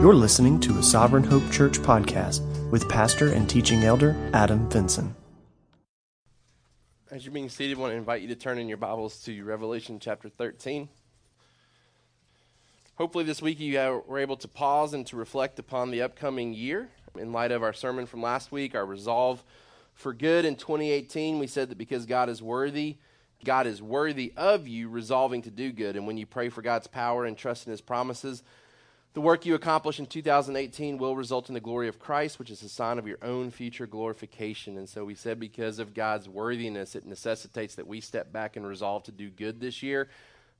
You're listening to a Sovereign Hope Church podcast with pastor and teaching elder Adam Vinson. As you're being seated, I want to invite you to turn in your Bibles to Revelation chapter 13. Hopefully, this week you were able to pause and to reflect upon the upcoming year. In light of our sermon from last week, our resolve for good in 2018, we said that because God is worthy, God is worthy of you resolving to do good. And when you pray for God's power and trust in His promises, the work you accomplish in 2018 will result in the glory of Christ, which is a sign of your own future glorification. And so we said because of God's worthiness, it necessitates that we step back and resolve to do good this year,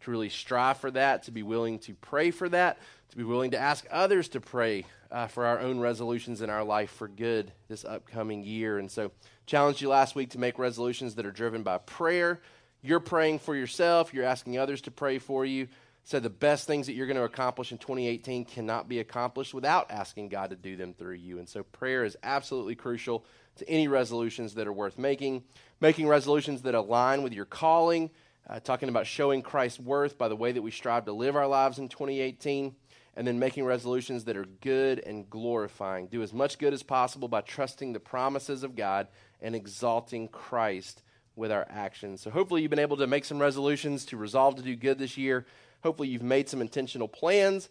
to really strive for that, to be willing to pray for that, to be willing to ask others to pray uh, for our own resolutions in our life for good this upcoming year. And so challenged you last week to make resolutions that are driven by prayer. You're praying for yourself, you're asking others to pray for you said the best things that you're going to accomplish in 2018 cannot be accomplished without asking God to do them through you. And so prayer is absolutely crucial to any resolutions that are worth making. Making resolutions that align with your calling, uh, talking about showing Christ's worth by the way that we strive to live our lives in 2018, and then making resolutions that are good and glorifying. Do as much good as possible by trusting the promises of God and exalting Christ with our actions. So hopefully you've been able to make some resolutions to resolve to do good this year. Hopefully, you've made some intentional plans.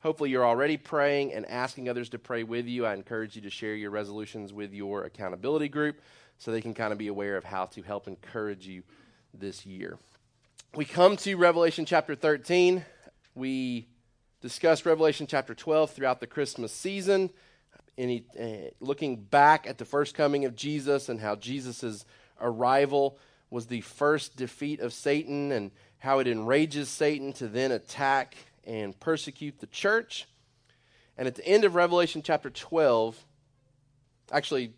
Hopefully, you're already praying and asking others to pray with you. I encourage you to share your resolutions with your accountability group so they can kind of be aware of how to help encourage you this year. We come to Revelation chapter 13. We discussed Revelation chapter 12 throughout the Christmas season, any, uh, looking back at the first coming of Jesus and how Jesus' arrival was the first defeat of Satan and how it enrages Satan to then attack and persecute the church. And at the end of Revelation chapter 12, actually,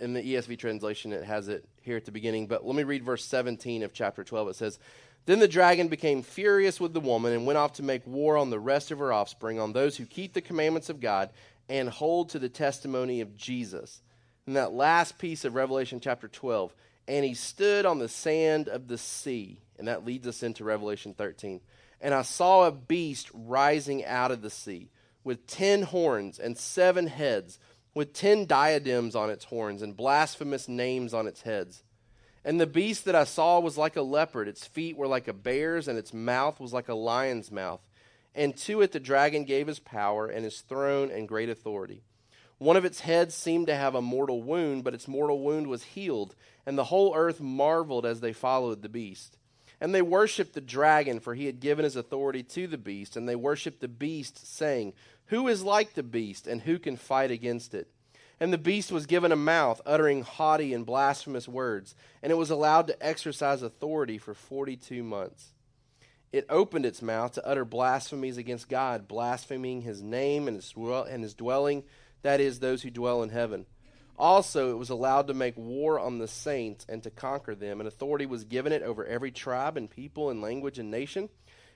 in the ESV translation, it has it here at the beginning, but let me read verse 17 of chapter 12. It says, Then the dragon became furious with the woman and went off to make war on the rest of her offspring, on those who keep the commandments of God and hold to the testimony of Jesus. And that last piece of Revelation chapter 12, and he stood on the sand of the sea and that leads us into Revelation 13. And I saw a beast rising out of the sea with ten horns and seven heads, with ten diadems on its horns and blasphemous names on its heads. And the beast that I saw was like a leopard, its feet were like a bear's, and its mouth was like a lion's mouth. And to it the dragon gave his power and his throne and great authority. One of its heads seemed to have a mortal wound, but its mortal wound was healed, and the whole earth marveled as they followed the beast. And they worshipped the dragon, for he had given his authority to the beast. And they worshipped the beast, saying, Who is like the beast, and who can fight against it? And the beast was given a mouth, uttering haughty and blasphemous words, and it was allowed to exercise authority for forty two months. It opened its mouth to utter blasphemies against God, blaspheming his name and his, dwelling, that is, those who dwell in heaven. Also, it was allowed to make war on the saints and to conquer them, and authority was given it over every tribe and people and language and nation.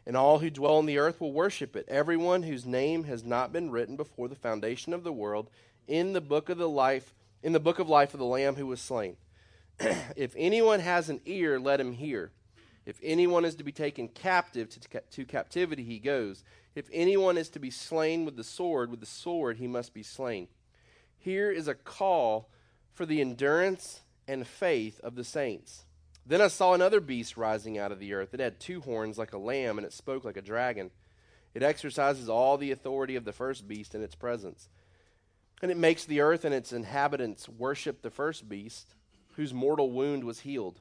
And all who dwell on the earth will worship it, everyone whose name has not been written before the foundation of the world in the book of the life in the book of life of the lamb who was slain. if anyone has an ear, let him hear. If anyone is to be taken captive to, to captivity, he goes. If anyone is to be slain with the sword, with the sword he must be slain. Here is a call for the endurance and faith of the saints. Then I saw another beast rising out of the earth. It had two horns like a lamb, and it spoke like a dragon. It exercises all the authority of the first beast in its presence. And it makes the earth and its inhabitants worship the first beast, whose mortal wound was healed.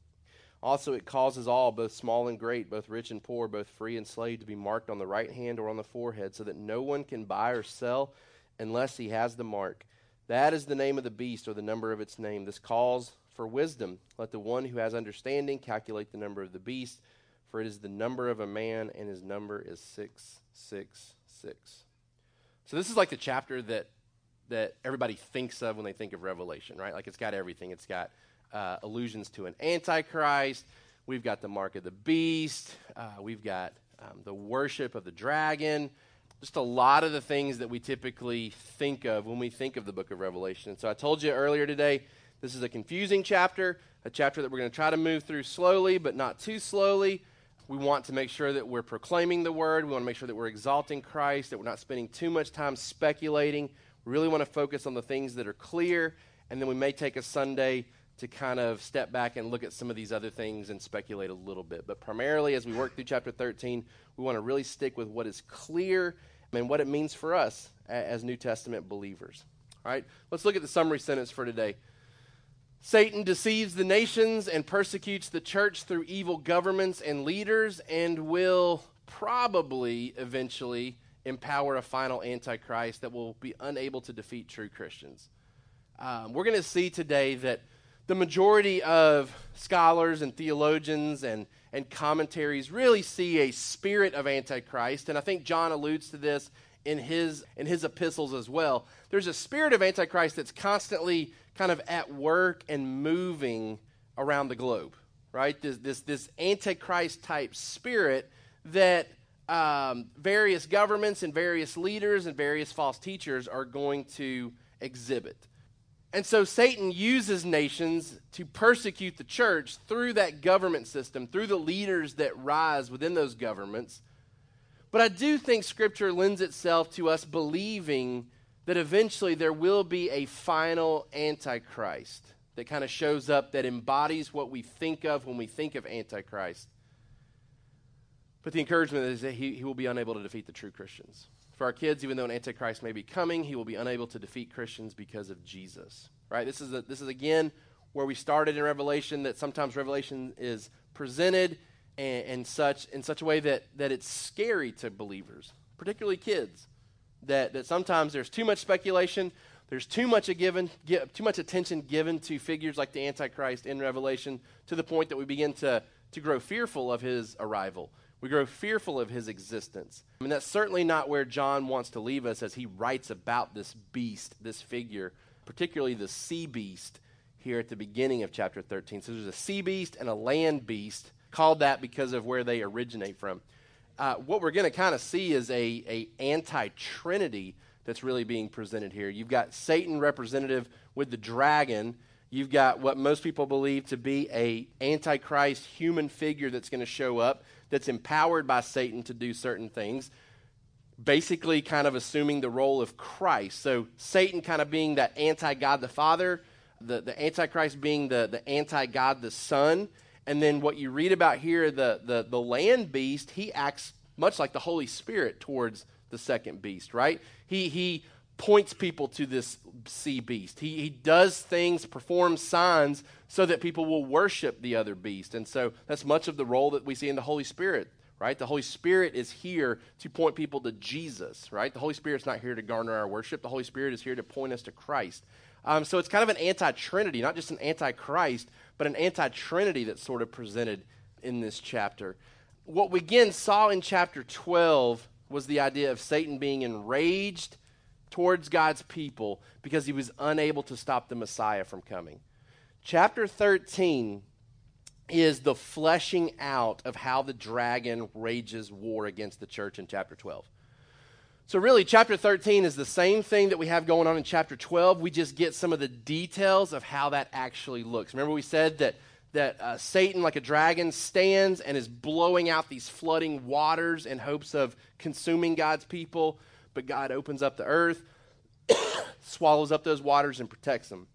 Also, it causes all, both small and great, both rich and poor, both free and slave, to be marked on the right hand or on the forehead, so that no one can buy or sell unless he has the mark. That is the name of the beast or the number of its name. This calls for wisdom. Let the one who has understanding calculate the number of the beast, for it is the number of a man, and his number is 666. So this is like the chapter that that everybody thinks of when they think of Revelation, right? Like it's got everything. It's got uh, allusions to an antichrist. We've got the mark of the beast. Uh, we've got um, the worship of the dragon. Just a lot of the things that we typically think of when we think of the book of Revelation. And so I told you earlier today, this is a confusing chapter, a chapter that we're going to try to move through slowly, but not too slowly. We want to make sure that we're proclaiming the word. We want to make sure that we're exalting Christ, that we're not spending too much time speculating. We really want to focus on the things that are clear, and then we may take a Sunday to kind of step back and look at some of these other things and speculate a little bit. But primarily, as we work through chapter 13, we want to really stick with what is clear and what it means for us as New Testament believers. All right, let's look at the summary sentence for today. Satan deceives the nations and persecutes the church through evil governments and leaders and will probably eventually empower a final antichrist that will be unable to defeat true Christians. Um, we're going to see today that the majority of scholars and theologians and, and commentaries really see a spirit of antichrist, and I think John alludes to this in his in his epistles as well. There's a spirit of antichrist that's constantly kind of at work and moving around the globe, right? This this, this antichrist type spirit that um, various governments and various leaders and various false teachers are going to exhibit. And so Satan uses nations to persecute the church through that government system, through the leaders that rise within those governments. But I do think Scripture lends itself to us believing that eventually there will be a final Antichrist that kind of shows up that embodies what we think of when we think of Antichrist. But the encouragement is that he, he will be unable to defeat the true Christians. For our kids, even though an Antichrist may be coming, he will be unable to defeat Christians because of Jesus. Right? This is, a, this is again where we started in Revelation, that sometimes Revelation is presented and, and such in such a way that, that it's scary to believers, particularly kids that, that sometimes there's too much speculation, there's too much, a given, give, too much attention given to figures like the Antichrist in Revelation to the point that we begin to, to grow fearful of his arrival. We grow fearful of his existence. I mean, that's certainly not where John wants to leave us as he writes about this beast, this figure, particularly the sea beast here at the beginning of chapter 13. So there's a sea beast and a land beast, called that because of where they originate from uh, what we're going to kind of see is a, a anti-trinity that's really being presented here. You've got Satan representative with the dragon. You've got what most people believe to be a antichrist human figure that's going to show up that's empowered by Satan to do certain things. Basically, kind of assuming the role of Christ. So, Satan kind of being that anti God the Father, the, the Antichrist being the, the anti God the Son, and then what you read about here, the, the, the land beast, he acts much like the Holy Spirit towards the second beast, right? He, he points people to this sea beast. He, he does things, performs signs so that people will worship the other beast. And so that's much of the role that we see in the Holy Spirit, right? The Holy Spirit is here to point people to Jesus, right? The Holy Spirit's not here to garner our worship. The Holy Spirit is here to point us to Christ. Um, so it's kind of an anti Trinity, not just an anti Christ, but an anti Trinity that's sort of presented in this chapter. What we again saw in chapter 12 was the idea of Satan being enraged towards God's people because he was unable to stop the Messiah from coming. Chapter 13 is the fleshing out of how the dragon rages war against the church in chapter 12. So, really, chapter 13 is the same thing that we have going on in chapter 12. We just get some of the details of how that actually looks. Remember, we said that, that uh, Satan, like a dragon, stands and is blowing out these flooding waters in hopes of consuming God's people, but God opens up the earth, swallows up those waters, and protects them.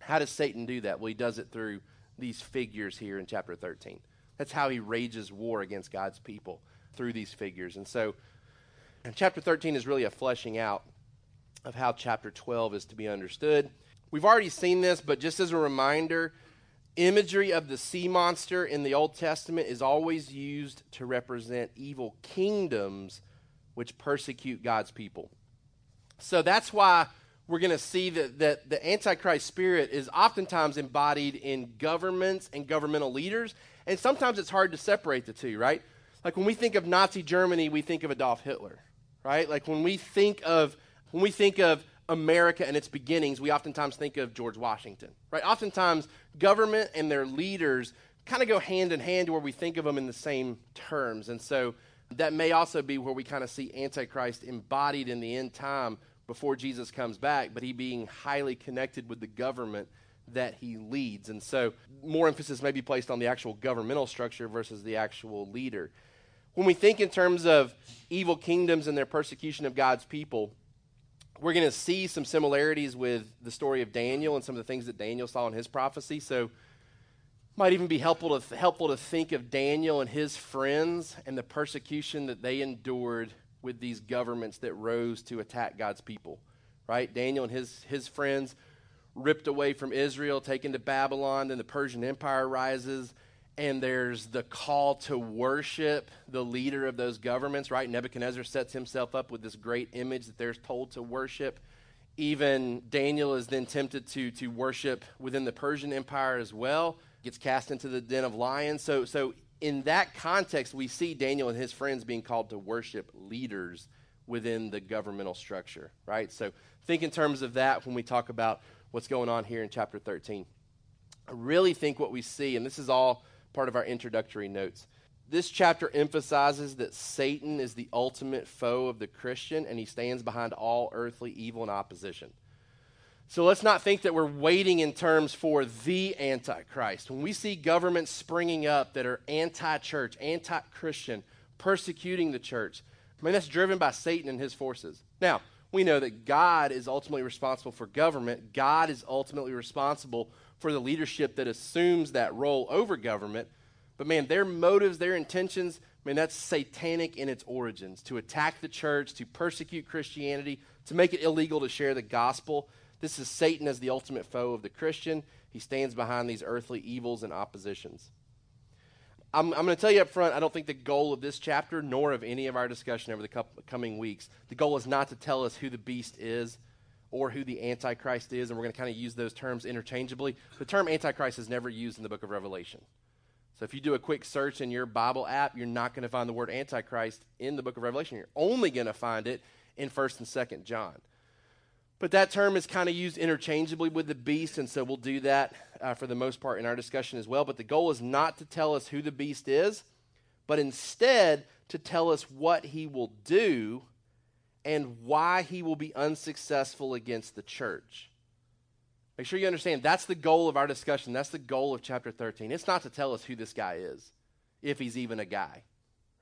How does Satan do that? Well, he does it through these figures here in chapter 13. That's how he rages war against God's people through these figures. And so, and chapter 13 is really a fleshing out of how chapter 12 is to be understood. We've already seen this, but just as a reminder, imagery of the sea monster in the Old Testament is always used to represent evil kingdoms which persecute God's people. So that's why we're going to see that, that the Antichrist spirit is oftentimes embodied in governments and governmental leaders, and sometimes it's hard to separate the two, right? Like when we think of Nazi Germany, we think of Adolf Hitler right? Like when we think of when we think of America and its beginnings, we oftentimes think of George Washington, right? Oftentimes, government and their leaders kind of go hand in hand where we think of them in the same terms. And so that may also be where we kind of see Antichrist embodied in the end time before Jesus comes back, but he being highly connected with the government that he leads. And so more emphasis may be placed on the actual governmental structure versus the actual leader. When we think in terms of evil kingdoms and their persecution of God's people, we're going to see some similarities with the story of Daniel and some of the things that Daniel saw in his prophecy. So might even be helpful to, helpful to think of Daniel and his friends and the persecution that they endured with these governments that rose to attack God's people. Right? Daniel and his, his friends ripped away from Israel, taken to Babylon, then the Persian Empire rises, and there's the call to worship the leader of those governments, right? Nebuchadnezzar sets himself up with this great image that they're told to worship. Even Daniel is then tempted to, to worship within the Persian Empire as well, gets cast into the den of lions. So, so in that context, we see Daniel and his friends being called to worship leaders within the governmental structure, right? So think in terms of that when we talk about what's going on here in chapter 13. I really think what we see, and this is all part of our introductory notes, this chapter emphasizes that Satan is the ultimate foe of the Christian and he stands behind all earthly evil and opposition. So let's not think that we're waiting in terms for the Antichrist. When we see governments springing up that are anti church, anti Christian, persecuting the church, I mean, that's driven by Satan and his forces. Now, we know that God is ultimately responsible for government. God is ultimately responsible for the leadership that assumes that role over government. But man, their motives, their intentions, I mean, that's satanic in its origins to attack the church, to persecute Christianity, to make it illegal to share the gospel. This is Satan as the ultimate foe of the Christian. He stands behind these earthly evils and oppositions. I'm, I'm going to tell you up front, I don't think the goal of this chapter, nor of any of our discussion over the couple, coming weeks, the goal is not to tell us who the beast is or who the Antichrist is, and we're going to kind of use those terms interchangeably. The term Antichrist is never used in the book of Revelation. So if you do a quick search in your Bible app, you're not going to find the word Antichrist in the book of Revelation. You're only going to find it in 1st and 2nd John. But that term is kind of used interchangeably with the beast, and so we'll do that uh, for the most part in our discussion as well. But the goal is not to tell us who the beast is, but instead to tell us what he will do and why he will be unsuccessful against the church. Make sure you understand that's the goal of our discussion. That's the goal of chapter 13. It's not to tell us who this guy is, if he's even a guy,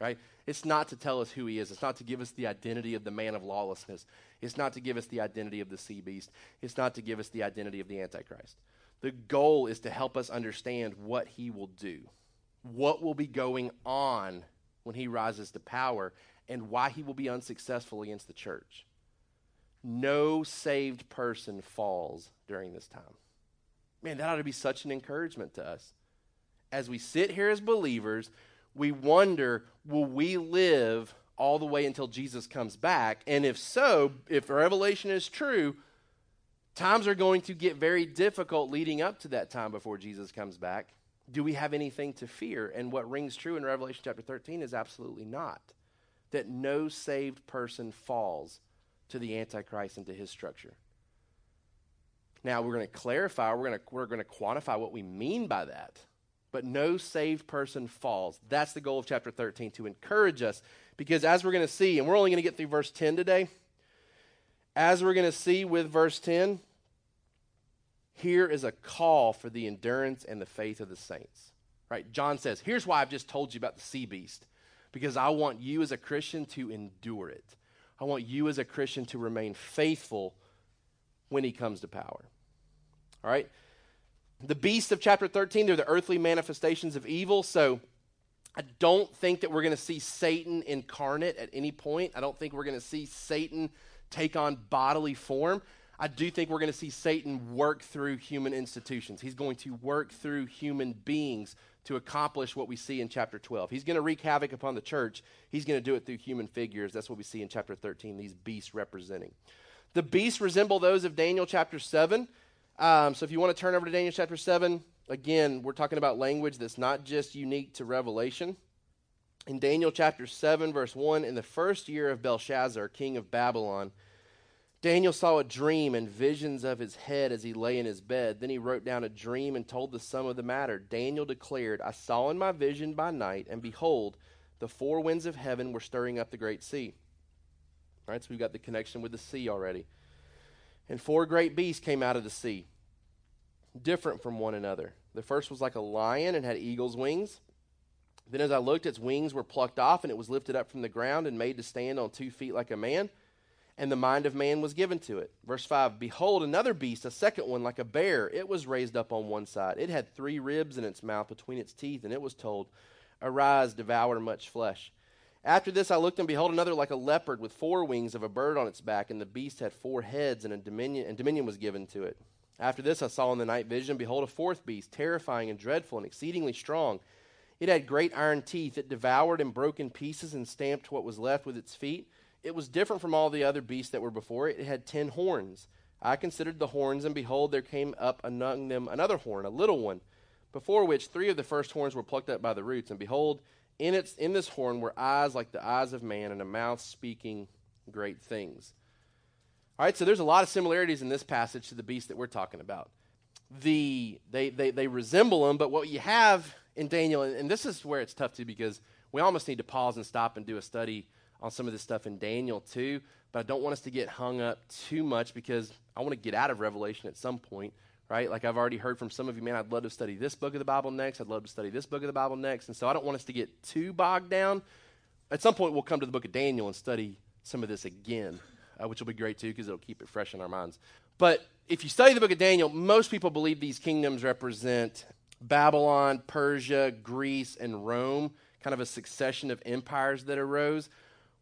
right? It's not to tell us who he is. It's not to give us the identity of the man of lawlessness. It's not to give us the identity of the sea beast. It's not to give us the identity of the Antichrist. The goal is to help us understand what he will do, what will be going on when he rises to power, and why he will be unsuccessful against the church. No saved person falls during this time. Man, that ought to be such an encouragement to us. As we sit here as believers, we wonder will we live all the way until Jesus comes back? And if so, if Revelation is true, times are going to get very difficult leading up to that time before Jesus comes back. Do we have anything to fear? And what rings true in Revelation chapter 13 is absolutely not that no saved person falls to the Antichrist and to his structure. Now, we're going to clarify, we're going to, we're going to quantify what we mean by that. But no saved person falls. That's the goal of chapter 13, to encourage us. Because as we're going to see, and we're only going to get through verse 10 today, as we're going to see with verse 10, here is a call for the endurance and the faith of the saints. Right? John says, Here's why I've just told you about the sea beast because I want you as a Christian to endure it. I want you as a Christian to remain faithful when he comes to power. All right? The beasts of chapter 13, they're the earthly manifestations of evil. So I don't think that we're going to see Satan incarnate at any point. I don't think we're going to see Satan take on bodily form. I do think we're going to see Satan work through human institutions. He's going to work through human beings to accomplish what we see in chapter 12. He's going to wreak havoc upon the church. He's going to do it through human figures. That's what we see in chapter 13, these beasts representing. The beasts resemble those of Daniel chapter 7. Um, so if you want to turn over to Daniel chapter 7, again, we're talking about language that's not just unique to Revelation. In Daniel chapter 7, verse 1, in the first year of Belshazzar, king of Babylon, Daniel saw a dream and visions of his head as he lay in his bed. Then he wrote down a dream and told the sum of the matter. Daniel declared, I saw in my vision by night, and behold, the four winds of heaven were stirring up the great sea. All right, so we've got the connection with the sea already. And four great beasts came out of the sea, different from one another. The first was like a lion and had eagle's wings. Then as I looked, its wings were plucked off, and it was lifted up from the ground and made to stand on two feet like a man and the mind of man was given to it. Verse 5 Behold, another beast, a second one, like a bear. It was raised up on one side. It had three ribs in its mouth between its teeth, and it was told, Arise, devour much flesh. After this I looked, and behold, another like a leopard with four wings of a bird on its back, and the beast had four heads, and, a dominion, and dominion was given to it. After this I saw in the night vision, behold, a fourth beast, terrifying and dreadful and exceedingly strong. It had great iron teeth. It devoured and broke in pieces and stamped what was left with its feet it was different from all the other beasts that were before it. It had ten horns. I considered the horns, and behold, there came up among them another horn, a little one, before which three of the first horns were plucked up by the roots. And behold, in, its, in this horn were eyes like the eyes of man, and a mouth speaking great things. All right, so there's a lot of similarities in this passage to the beast that we're talking about. The, they, they, they resemble them, but what you have in Daniel, and, and this is where it's tough too, because we almost need to pause and stop and do a study on some of this stuff in Daniel too, but I don't want us to get hung up too much because I want to get out of Revelation at some point, right? Like I've already heard from some of you, man, I'd love to study this book of the Bible next. I'd love to study this book of the Bible next. And so I don't want us to get too bogged down. At some point, we'll come to the book of Daniel and study some of this again, uh, which will be great too because it'll keep it fresh in our minds. But if you study the book of Daniel, most people believe these kingdoms represent Babylon, Persia, Greece, and Rome, kind of a succession of empires that arose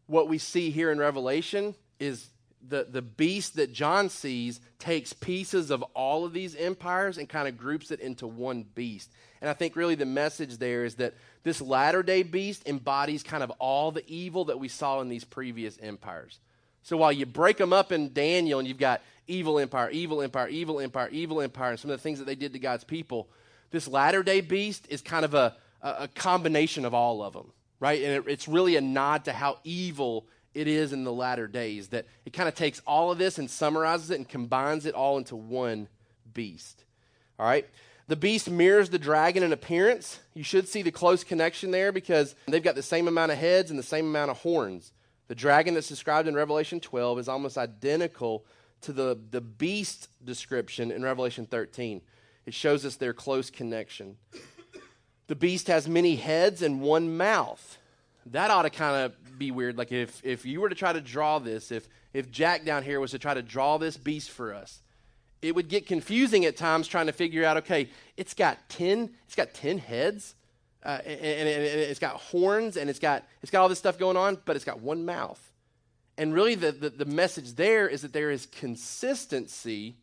what we see here in Revelation is the, the beast that John sees takes pieces of all of these empires and kind of groups it into one beast. And I think really the message there is that this latter day beast embodies kind of all the evil that we saw in these previous empires. So while you break them up in Daniel and you've got evil empire, evil empire, evil empire, evil empire, and some of the things that they did to God's people, this latter day beast is kind of a, a combination of all of them right? And it, it's really a nod to how evil it is in the latter days, that it kind of takes all of this and summarizes it and combines it all into one beast. All right? The beast mirrors the dragon in appearance. You should see the close connection there because they've got the same amount of heads and the same amount of horns. The dragon that's described in Revelation 12 is almost identical to the, the beast description in Revelation 13. It shows us their close connection. The beast has many heads and one mouth. That ought to kind of be weird. Like if, if you were to try to draw this, if, if Jack down here was to try to draw this beast for us, it would get confusing at times trying to figure out, okay, it's got 10, it's got 10 heads, uh, and, and, and, it's got horns, and it's got, it's got all this stuff going on, but it's got one mouth. And really the, the, the message there is that there is consistency,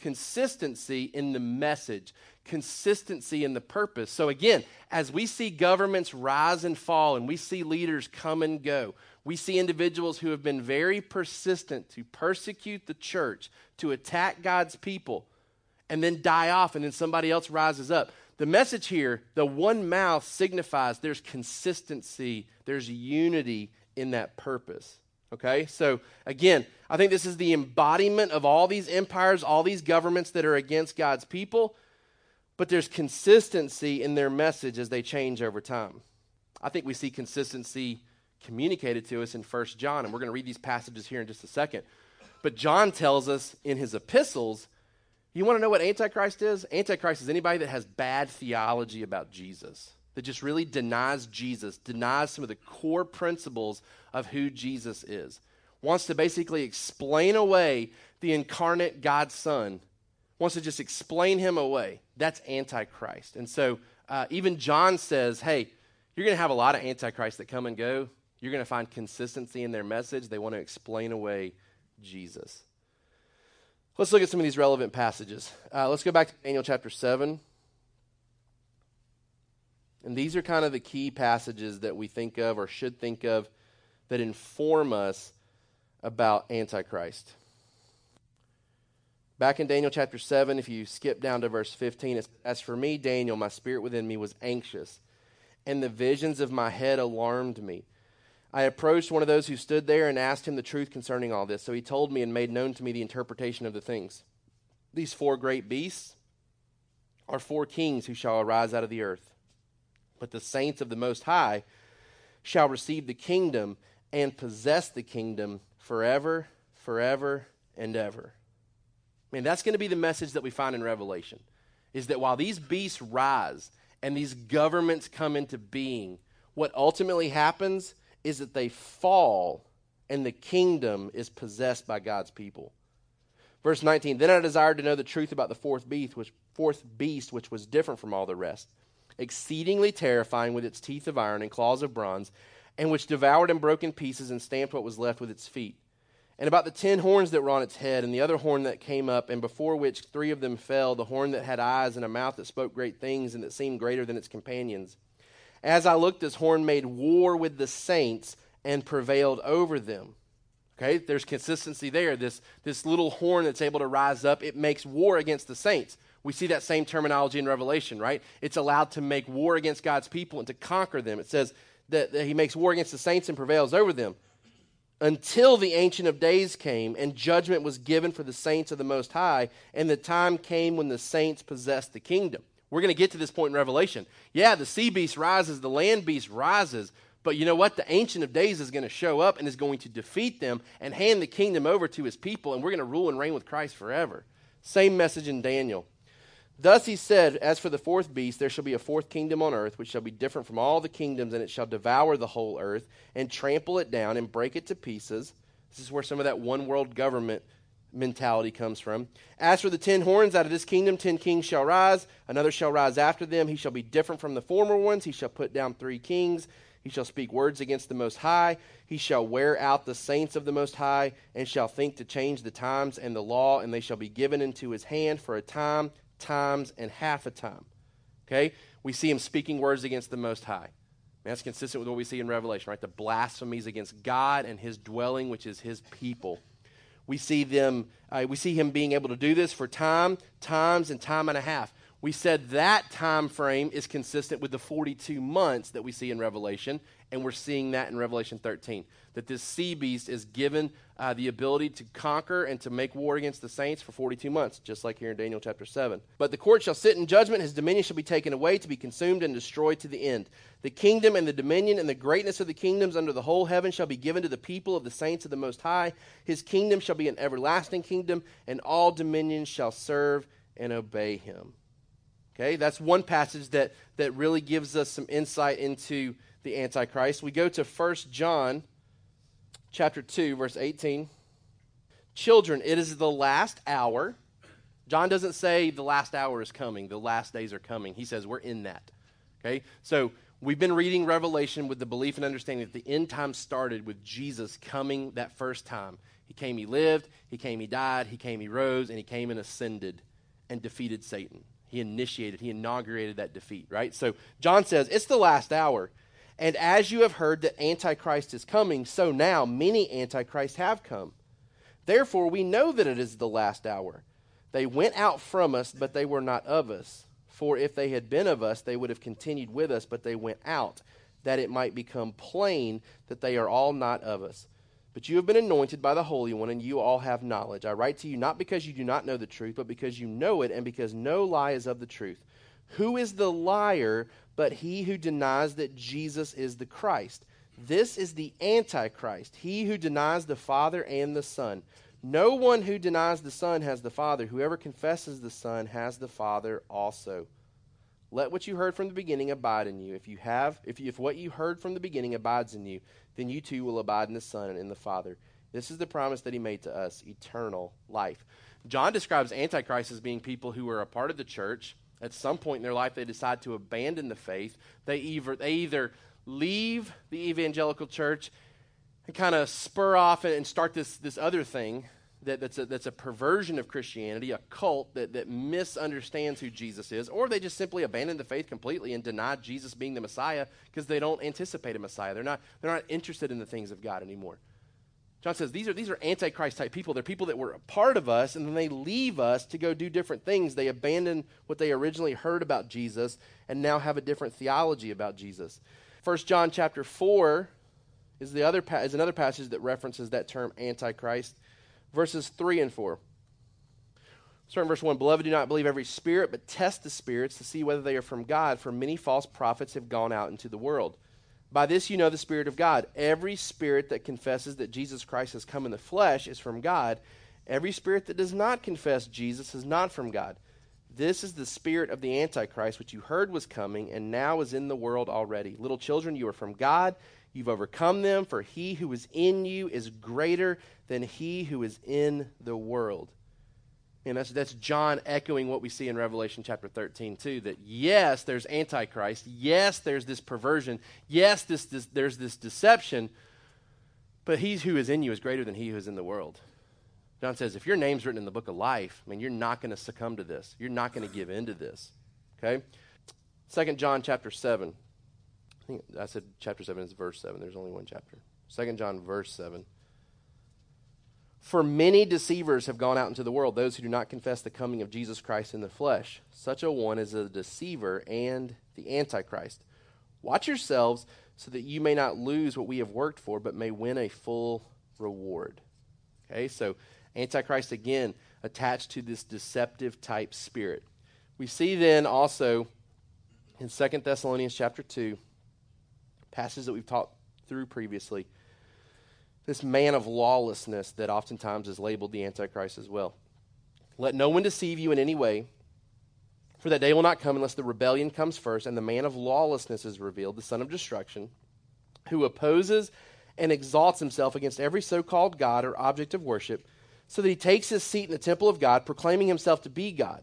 consistency in the message consistency in the purpose. So, again, as we see governments rise and fall and we see leaders come and go, we see individuals who have been very persistent to persecute the church, to attack God's people, and then die off, and then somebody else rises up. The message here, the one mouth signifies there's consistency, there's unity in that purpose. Okay? So, again, I think this is the embodiment of all these empires, all these governments that are against God's people but there's consistency in their message as they change over time. I think we see consistency communicated to us in First John, and we're going to read these passages here in just a second. But John tells us in his epistles, you want to know what Antichrist is? Antichrist is anybody that has bad theology about Jesus, that just really denies Jesus, denies some of the core principles of who Jesus is, wants to basically explain away the incarnate God's Son wants to just explain him away. That's Antichrist. And so uh, even John says, hey, you're going to have a lot of Antichrists that come and go. You're going to find consistency in their message. They want to explain away Jesus. Let's look at some of these relevant passages. Uh, let's go back to Daniel chapter 7. And these are kind of the key passages that we think of or should think of that inform us about Antichrist. Back in Daniel chapter 7, if you skip down to verse 15, it's, As for me, Daniel, my spirit within me was anxious, and the visions of my head alarmed me. I approached one of those who stood there and asked him the truth concerning all this. So he told me and made known to me the interpretation of the things. These four great beasts are four kings who shall arise out of the earth. But the saints of the Most High shall receive the kingdom and possess the kingdom forever, forever, and ever. Mean, that's going to be the message that we find in Revelation is that while these beasts rise and these governments come into being, what ultimately happens is that they fall and the kingdom is possessed by God's people. Verse 19 Then I desired to know the truth about the fourth beast, which, fourth beast, which was different from all the rest, exceedingly terrifying with its teeth of iron and claws of bronze, and which devoured and broke in pieces and stamped what was left with its feet. And about the ten horns that were on its head, and the other horn that came up, and before which three of them fell, the horn that had eyes and a mouth that spoke great things, and that seemed greater than its companions. As I looked, this horn made war with the saints and prevailed over them. Okay, there's consistency there. This, this little horn that's able to rise up, it makes war against the saints. We see that same terminology in Revelation, right? It's allowed to make war against God's people and to conquer them. It says that, that he makes war against the saints and prevails over them until the Ancient of Days came and judgment was given for the saints of the Most High, and the time came when the saints possessed the kingdom. We're going to get to this point in Revelation. Yeah, the sea beast rises, the land beast rises, but you know what? The Ancient of Days is going to show up and is going to defeat them and hand the kingdom over to his people, and we're going to rule and reign with Christ forever. Same message in Daniel. Thus he said, As for the fourth beast, there shall be a fourth kingdom on earth, which shall be different from all the kingdoms, and it shall devour the whole earth, and trample it down, and break it to pieces. This is where some of that one world government mentality comes from. As for the ten horns, out of this kingdom ten kings shall rise, another shall rise after them. He shall be different from the former ones. He shall put down three kings. He shall speak words against the Most High. He shall wear out the saints of the Most High, and shall think to change the times and the law, and they shall be given into his hand for a time, times, and half a time. Okay? We see him speaking words against the Most High. That's consistent with what we see in Revelation, right? The blasphemies against God and his dwelling, which is his people. We see them, uh, we see him being able to do this for time, times, and time and a half. We said that time frame is consistent with the 42 months that we see in Revelation, and we're seeing that in Revelation 13. That this sea beast is given uh, the ability to conquer and to make war against the saints for 42 months, just like here in Daniel chapter 7. But the court shall sit in judgment, his dominion shall be taken away, to be consumed and destroyed to the end. The kingdom and the dominion and the greatness of the kingdoms under the whole heaven shall be given to the people of the saints of the Most High. His kingdom shall be an everlasting kingdom, and all dominions shall serve and obey him. Okay, that's one passage that, that really gives us some insight into the Antichrist. We go to 1 John chapter 2, verse 18. Children, it is the last hour. John doesn't say the last hour is coming, the last days are coming. He says we're in that. Okay? So we've been reading Revelation with the belief and understanding that the end time started with Jesus coming that first time. He came, he lived, he came, he died, he came, he rose, and he came and ascended and defeated Satan. He initiated, he inaugurated that defeat, right? So John says it's the last hour. And as you have heard that Antichrist is coming, so now many Antichrists have come. Therefore, we know that it is the last hour. They went out from us, but they were not of us. For if they had been of us, they would have continued with us, but they went out, that it might become plain that they are all not of us. But you have been anointed by the Holy One, and you all have knowledge. I write to you not because you do not know the truth, but because you know it, and because no lie is of the truth. Who is the liar but he who denies that Jesus is the Christ. This is the Antichrist, he who denies the Father and the Son. No one who denies the Son has the Father. Whoever confesses the Son has the Father also. Let what you heard from the beginning abide in you. If you have, if, you, if what you heard from the beginning abides in you, then you too will abide in the Son and in the Father. This is the promise that he made to us eternal life. John describes Antichrist as being people who are a part of the church at some point in their life they decide to abandon the faith. They either, they either leave the evangelical church and kind of spur off and start this, this other thing that, that's, a, that's a perversion of Christianity, a cult that, that misunderstands who Jesus is, or they just simply abandon the faith completely and deny Jesus being the Messiah because they don't anticipate a Messiah. They're not, they're not interested in the things of God anymore. John says these are, these are antichrist type people. They're people that were a part of us, and then they leave us to go do different things. They abandon what they originally heard about Jesus and now have a different theology about Jesus. 1 John chapter 4, is, the other is another passage that references that term Antichrist, verses 3 and 4. Starting verse 1 Beloved, do not believe every spirit, but test the spirits to see whether they are from God, for many false prophets have gone out into the world. By this you know the Spirit of God. Every spirit that confesses that Jesus Christ has come in the flesh is from God. Every spirit that does not confess Jesus is not from God. This is the spirit of the Antichrist, which you heard was coming, and now is in the world already. Little children, you are from God. You've overcome them, for he who is in you is greater than he who is in the world. And that's, that's John echoing what we see in Revelation chapter 13, too. That yes, there's Antichrist. Yes, there's this perversion. Yes, this, this, there's this deception. But he who is in you is greater than he who is in the world. John says, if your name's written in the book of life, I mean, you're not going to succumb to this. You're not going to give in to this. Okay? Second John chapter 7. I think I said chapter 7 is verse 7. There's only one chapter. Second John verse 7. For many deceivers have gone out into the world, those who do not confess the coming of Jesus Christ in the flesh. Such a one is a deceiver and the Antichrist. Watch yourselves so that you may not lose what we have worked for, but may win a full reward. Okay, so Antichrist again attached to this deceptive type spirit. We see then also in Second Thessalonians chapter 2, passage that we've talked through previously this man of lawlessness that oftentimes is labeled the Antichrist as well. Let no one deceive you in any way, for that day will not come unless the rebellion comes first and the man of lawlessness is revealed, the son of destruction, who opposes and exalts himself against every so called God or object of worship, so that he takes his seat in the temple of God, proclaiming himself to be God.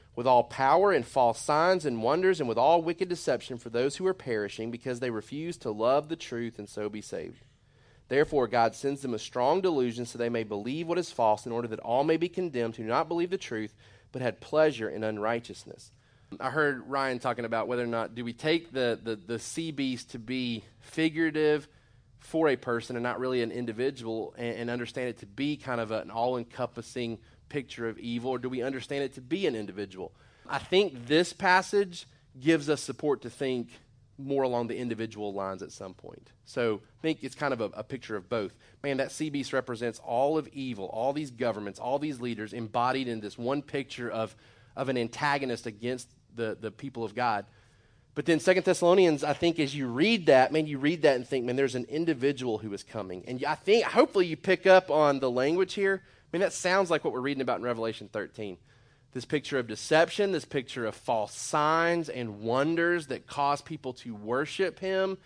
with all power and false signs and wonders, and with all wicked deception for those who are perishing, because they refuse to love the truth and so be saved. Therefore, God sends them a strong delusion so they may believe what is false, in order that all may be condemned who do not believe the truth, but had pleasure in unrighteousness. I heard Ryan talking about whether or not do we take the, the, the sea beast to be figurative for a person and not really an individual and, and understand it to be kind of an all encompassing picture of evil, or do we understand it to be an individual? I think this passage gives us support to think more along the individual lines at some point. So I think it's kind of a, a, picture of both. Man, that sea beast represents all of evil, all these governments, all these leaders embodied in this one picture of, of an antagonist against the, the people of God. But then Second Thessalonians, I think as you read that, man, you read that and think, man, there's an individual who is coming. And I think, hopefully you pick up on the language here. I mean, that sounds like what we're reading about in Revelation 13 this picture of deception, this picture of false signs and wonders that cause people to worship him.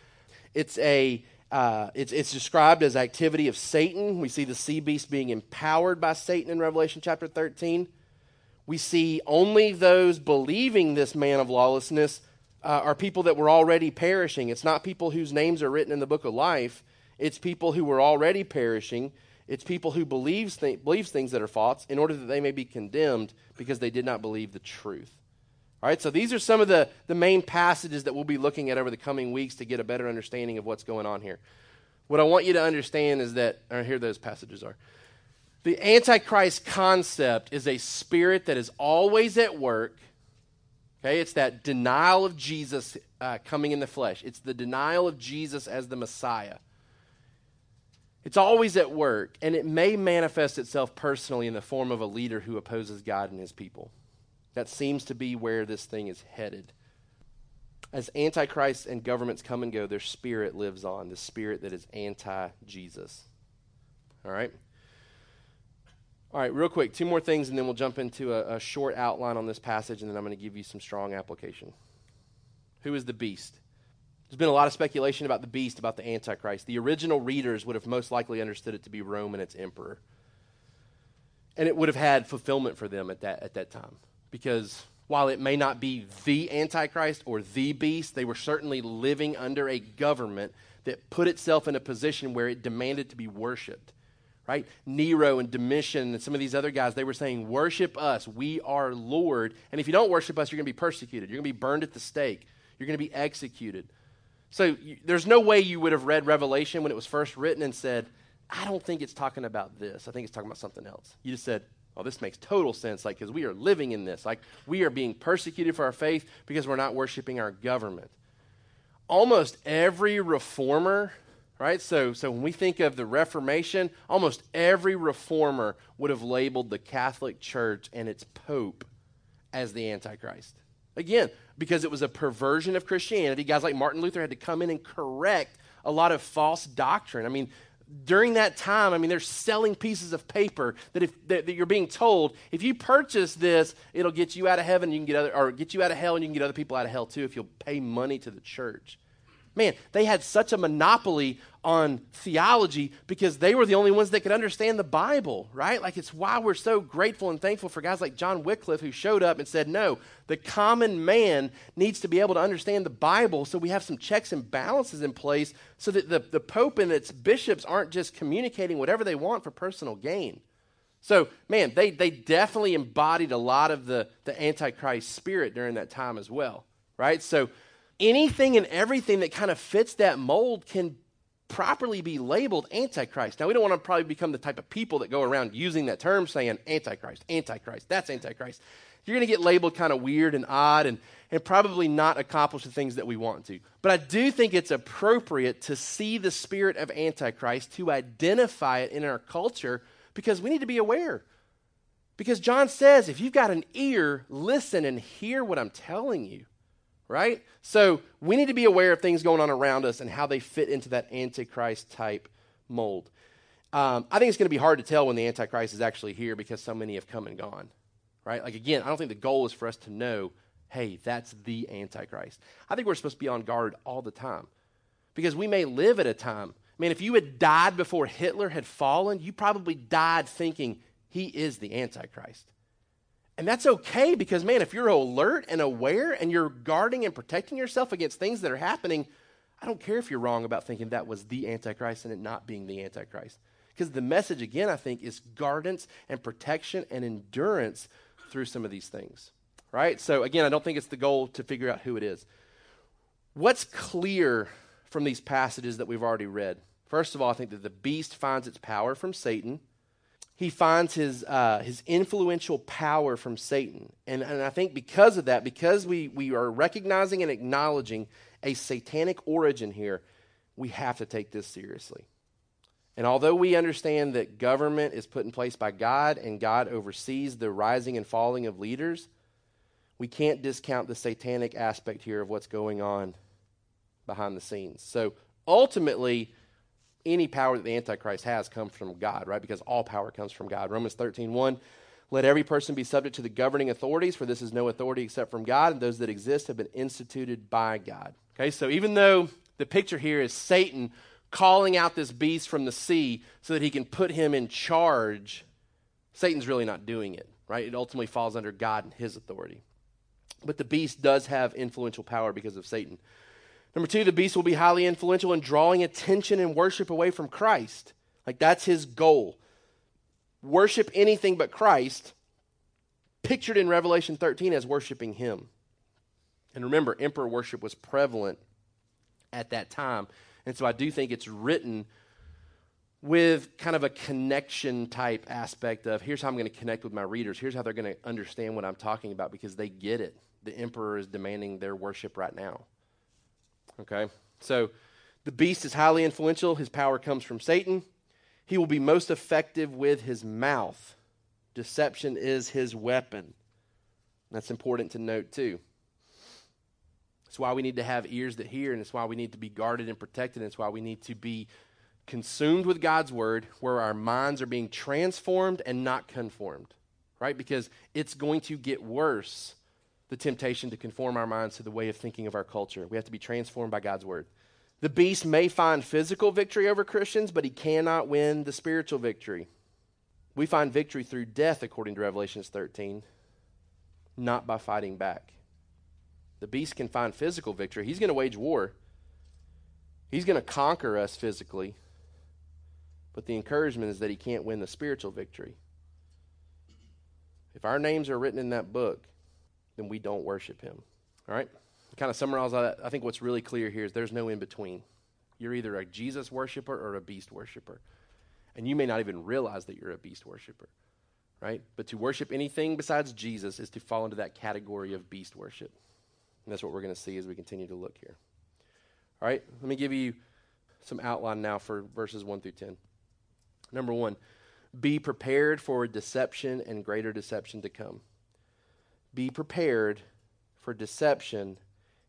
It's a uh, it's, it's described as activity of Satan. We see the sea beast being empowered by Satan in Revelation chapter 13. We see only those believing this man of lawlessness uh, are people that were already perishing. It's not people whose names are written in the book of life, it's people who were already perishing. It's people who believes, th- believes things that are false in order that they may be condemned because they did not believe the truth. All right, so these are some of the, the main passages that we'll be looking at over the coming weeks to get a better understanding of what's going on here. What I want you to understand is that, or here those passages are. The Antichrist concept is a spirit that is always at work. Okay, it's that denial of Jesus uh, coming in the flesh. It's the denial of Jesus as the Messiah. It's always at work, and it may manifest itself personally in the form of a leader who opposes God and his people. That seems to be where this thing is headed. As antichrists and governments come and go, their spirit lives on, the spirit that is anti Jesus. All right? All right, real quick, two more things, and then we'll jump into a, a short outline on this passage, and then I'm going to give you some strong application. Who is the beast? There's been a lot of speculation about the beast, about the Antichrist. The original readers would have most likely understood it to be Rome and its emperor. And it would have had fulfillment for them at that, at that time. Because while it may not be the Antichrist or the beast, they were certainly living under a government that put itself in a position where it demanded to be worshiped. right? Nero and Domitian and some of these other guys, they were saying, Worship us. We are Lord. And if you don't worship us, you're going to be persecuted. You're going to be burned at the stake. You're going to be executed. So you, there's no way you would have read Revelation when it was first written and said, I don't think it's talking about this. I think it's talking about something else. You just said, Oh, this makes total sense, like, because we are living in this. Like, we are being persecuted for our faith because we're not worshiping our government. Almost every reformer right? So, so when we think of the Reformation, almost every reformer would have labeled the Catholic Church and its Pope as the Antichrist. Again, because it was a perversion of Christianity. Guys like Martin Luther had to come in and correct a lot of false doctrine. I mean, during that time, I mean, they're selling pieces of paper that if that, that, you're being told, if you purchase this, it'll get you out of heaven, you can get other, or get you out of hell, and you can get other people out of hell too if you'll pay money to the church. Man, they had such a monopoly on theology because they were the only ones that could understand the Bible, right? Like it's why we're so grateful and thankful for guys like John Wycliffe who showed up and said, no, the common man needs to be able to understand the Bible so we have some checks and balances in place so that the, the Pope and its bishops aren't just communicating whatever they want for personal gain. So, man, they, they definitely embodied a lot of the, the Antichrist spirit during that time as well, right? So, anything and everything that kind of fits that mold can properly be labeled antichrist. Now, we don't want to probably become the type of people that go around using that term saying antichrist, antichrist, that's antichrist. You're going to get labeled kind of weird and odd and, and probably not accomplish the things that we want to. But I do think it's appropriate to see the spirit of antichrist, to identify it in our culture, because we need to be aware. Because John says, if you've got an ear, listen and hear what I'm telling you right? So we need to be aware of things going on around us and how they fit into that Antichrist type mold. Um, I think it's going to be hard to tell when the Antichrist is actually here because so many have come and gone, right? Like, again, I don't think the goal is for us to know, hey, that's the Antichrist. I think we're supposed to be on guard all the time because we may live at a time. I mean, if you had died before Hitler had fallen, you probably died thinking he is the Antichrist. And that's okay because, man, if you're alert and aware and you're guarding and protecting yourself against things that are happening, I don't care if you're wrong about thinking that was the Antichrist and it not being the Antichrist. Because the message, again, I think, is guardance and protection and endurance through some of these things. Right? So, again, I don't think it's the goal to figure out who it is. What's clear from these passages that we've already read? First of all, I think that the beast finds its power from Satan he finds his, uh, his influential power from Satan. And, and I think because of that, because we, we are recognizing and acknowledging a satanic origin here, we have to take this seriously. And although we understand that government is put in place by God and God oversees the rising and falling of leaders, we can't discount the satanic aspect here of what's going on behind the scenes. So ultimately, any power that the Antichrist has comes from God, right? Because all power comes from God. Romans 13, 1. Let every person be subject to the governing authorities, for this is no authority except from God, and those that exist have been instituted by God. Okay, so even though the picture here is Satan calling out this beast from the sea so that he can put him in charge, Satan's really not doing it, right? It ultimately falls under God and his authority. But the beast does have influential power because of Satan. Number two, the beast will be highly influential in drawing attention and worship away from Christ. Like that's his goal. Worship anything but Christ, pictured in Revelation 13 as worshiping him. And remember, emperor worship was prevalent at that time. And so I do think it's written with kind of a connection type aspect of here's how I'm going to connect with my readers. Here's how they're going to understand what I'm talking about because they get it. The emperor is demanding their worship right now. Okay? So the beast is highly influential. His power comes from Satan. He will be most effective with his mouth. Deception is his weapon. That's important to note, too. It's why we need to have ears that hear, and it's why we need to be guarded and protected, and it's why we need to be consumed with God's word, where our minds are being transformed and not conformed, right? Because it's going to get worse the temptation to conform our minds to the way of thinking of our culture. We have to be transformed by God's word. The beast may find physical victory over Christians, but he cannot win the spiritual victory. We find victory through death, according to Revelations 13, not by fighting back. The beast can find physical victory. He's going to wage war, he's going to conquer us physically. But the encouragement is that he can't win the spiritual victory. If our names are written in that book, then we don't worship him. All right? Kind of summarize that, I think what's really clear here is there's no in between. You're either a Jesus worshiper or a beast worshiper. And you may not even realize that you're a beast worshiper, right? But to worship anything besides Jesus is to fall into that category of beast worship. And that's what we're going to see as we continue to look here. All right, let me give you some outline now for verses 1 through 10. Number one, be prepared for deception and greater deception to come. Be prepared for deception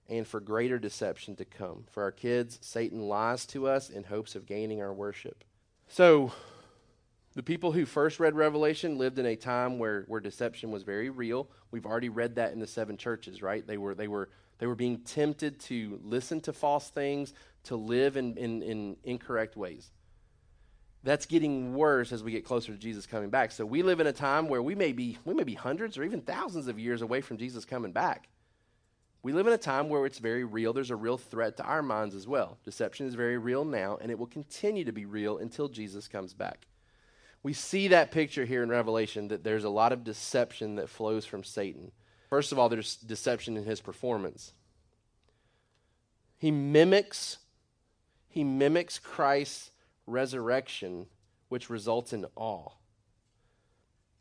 and for greater deception to come. For our kids, Satan lies to us in hopes of gaining our worship. So, the people who first read Revelation lived in a time where, where deception was very real. We've already read that in the seven churches, right? They were, they were, they were being tempted to listen to false things, to live in, in, in incorrect ways. That's getting worse as we get closer to Jesus coming back. So we live in a time where we may be, we may be hundreds or even thousands of years away from Jesus coming back. We live in a time where it's very real. There's a real threat to our minds as well. Deception is very real now, and it will continue to be real until Jesus comes back. We see that picture here in Revelation that there's a lot of deception that flows from Satan. First of all, there's deception in his performance. He mimics he mimics Christ's resurrection, which results in awe.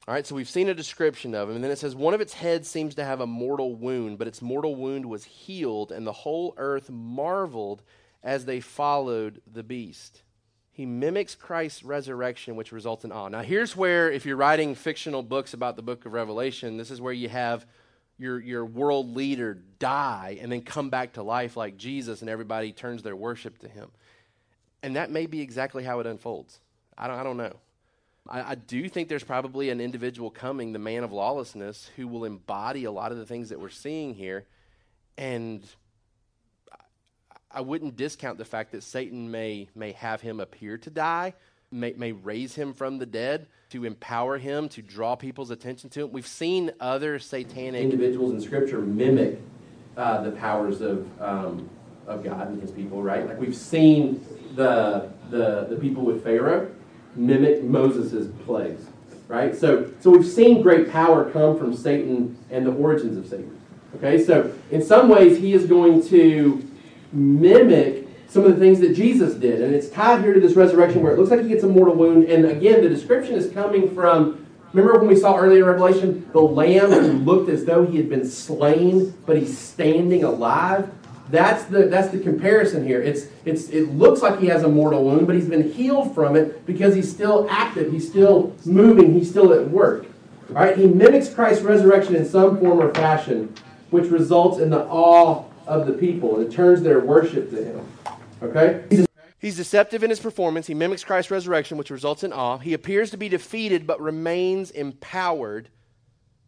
All right, so we've seen a description of him, and then it says one of its heads seems to have a mortal wound, but its mortal wound was healed, and the whole earth marveled as they followed the beast. He mimics Christ's resurrection, which results in awe. Now, here's where, if you're writing fictional books about the book of Revelation, this is where you have your, your world leader die and then come back to life like Jesus, and everybody turns their worship to him. And that may be exactly how it unfolds. I don't, I don't know. I, I, do think there's probably an individual coming, the man of lawlessness, who will embody a lot of the things that we're seeing here. And I wouldn't discount the fact that Satan may, may have him appear to die, may, may raise him from the dead to empower him, to draw people's attention to him. We've seen other satanic individuals in Scripture mimic uh, the powers of, um, of God and his people, right? Like we've seen the, the, the people with Pharaoh mimic Moses' plagues, right? So, so we've seen great power come from Satan and the origins of Satan. Okay, so in some ways he is going to mimic some of the things that Jesus did, and it's tied here to this resurrection where it looks like he gets a mortal wound. And again, the description is coming from. Remember when we saw earlier in Revelation the lamb who looked as though he had been slain, but he's standing alive? That's the, that's the comparison here. It's, it's, it looks like he has a mortal wound, but he's been healed from it because he's still active, he's still moving, he's still at work. All right, he mimics Christ's resurrection in some form or fashion, which results in the awe of the people, and it turns their worship to him. Okay? He's deceptive in his performance. He mimics Christ's resurrection, which results in awe. He appears to be defeated, but remains empowered.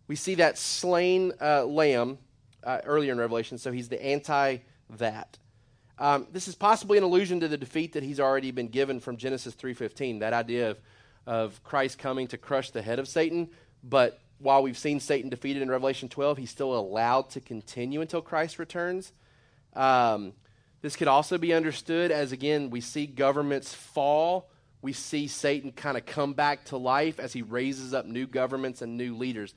We see that slain uh, lamb uh, earlier in Revelation, so he's the anti that. Um, this is possibly an allusion to the defeat that he's already been given from Genesis 3:15. That idea of, of Christ coming to crush the head of Satan, but while we've seen Satan defeated in Revelation 12, he's still allowed to continue until Christ returns. Um, this could also be understood as again we see governments fall. We see Satan kind of come back to life as he raises up new governments and new leaders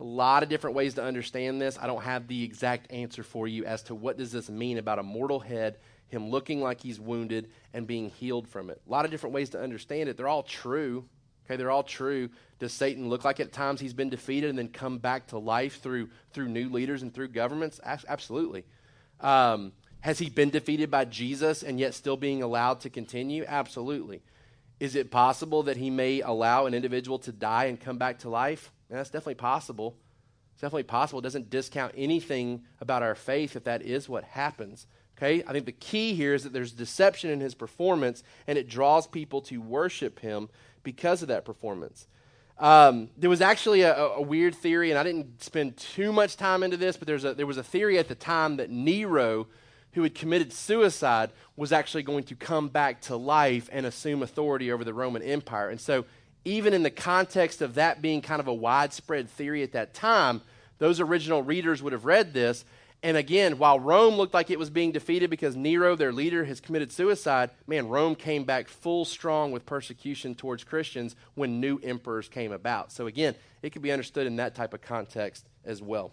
a lot of different ways to understand this. I don't have the exact answer for you as to what does this mean about a mortal head, him looking like he's wounded and being healed from it. A lot of different ways to understand it. They're all true. Okay, they're all true. Does Satan look like at times he's been defeated and then come back to life through through new leaders and through governments? Absolutely. Um, has he been defeated by Jesus and yet still being allowed to continue? Absolutely. Is it possible that he may allow an individual to die and come back to life? And that's definitely possible. It's definitely possible. It doesn't discount anything about our faith if that is what happens. Okay? I think the key here is that there's deception in his performance, and it draws people to worship him because of that performance. Um, there was actually a, a, weird theory, and I didn't spend too much time into this, but a, there was a theory at the time that Nero, who had committed suicide, was actually going to come back to life and assume authority over the Roman Empire. And so even in the context of that being kind of a widespread theory at that time, those original readers would have read this And again, while Rome looked like it was being defeated because Nero, their leader, has committed suicide, man, Rome came back full strong with persecution towards Christians when new emperors came about. So again, it could be understood in that type of context as well.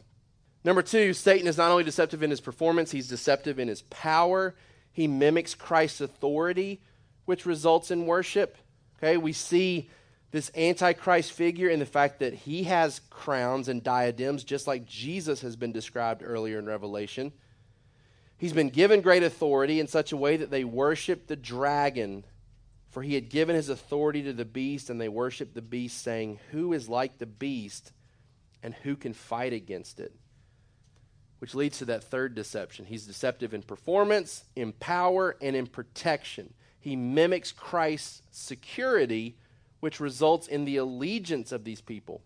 Number two, Satan is not only deceptive in his performance, he's deceptive in his power. He mimics Christ's authority, which results in worship. Okay, we see this antichrist figure and the fact that he has crowns and diadems, just like Jesus has been described earlier in Revelation. He's been given great authority in such a way that they worship the dragon, for he had given his authority to the beast, and they worship the beast, saying, Who is like the beast, and who can fight against it? Which leads to that third deception. He's deceptive in performance, in power, and in protection. He mimics Christ's security which results in the allegiance of these people.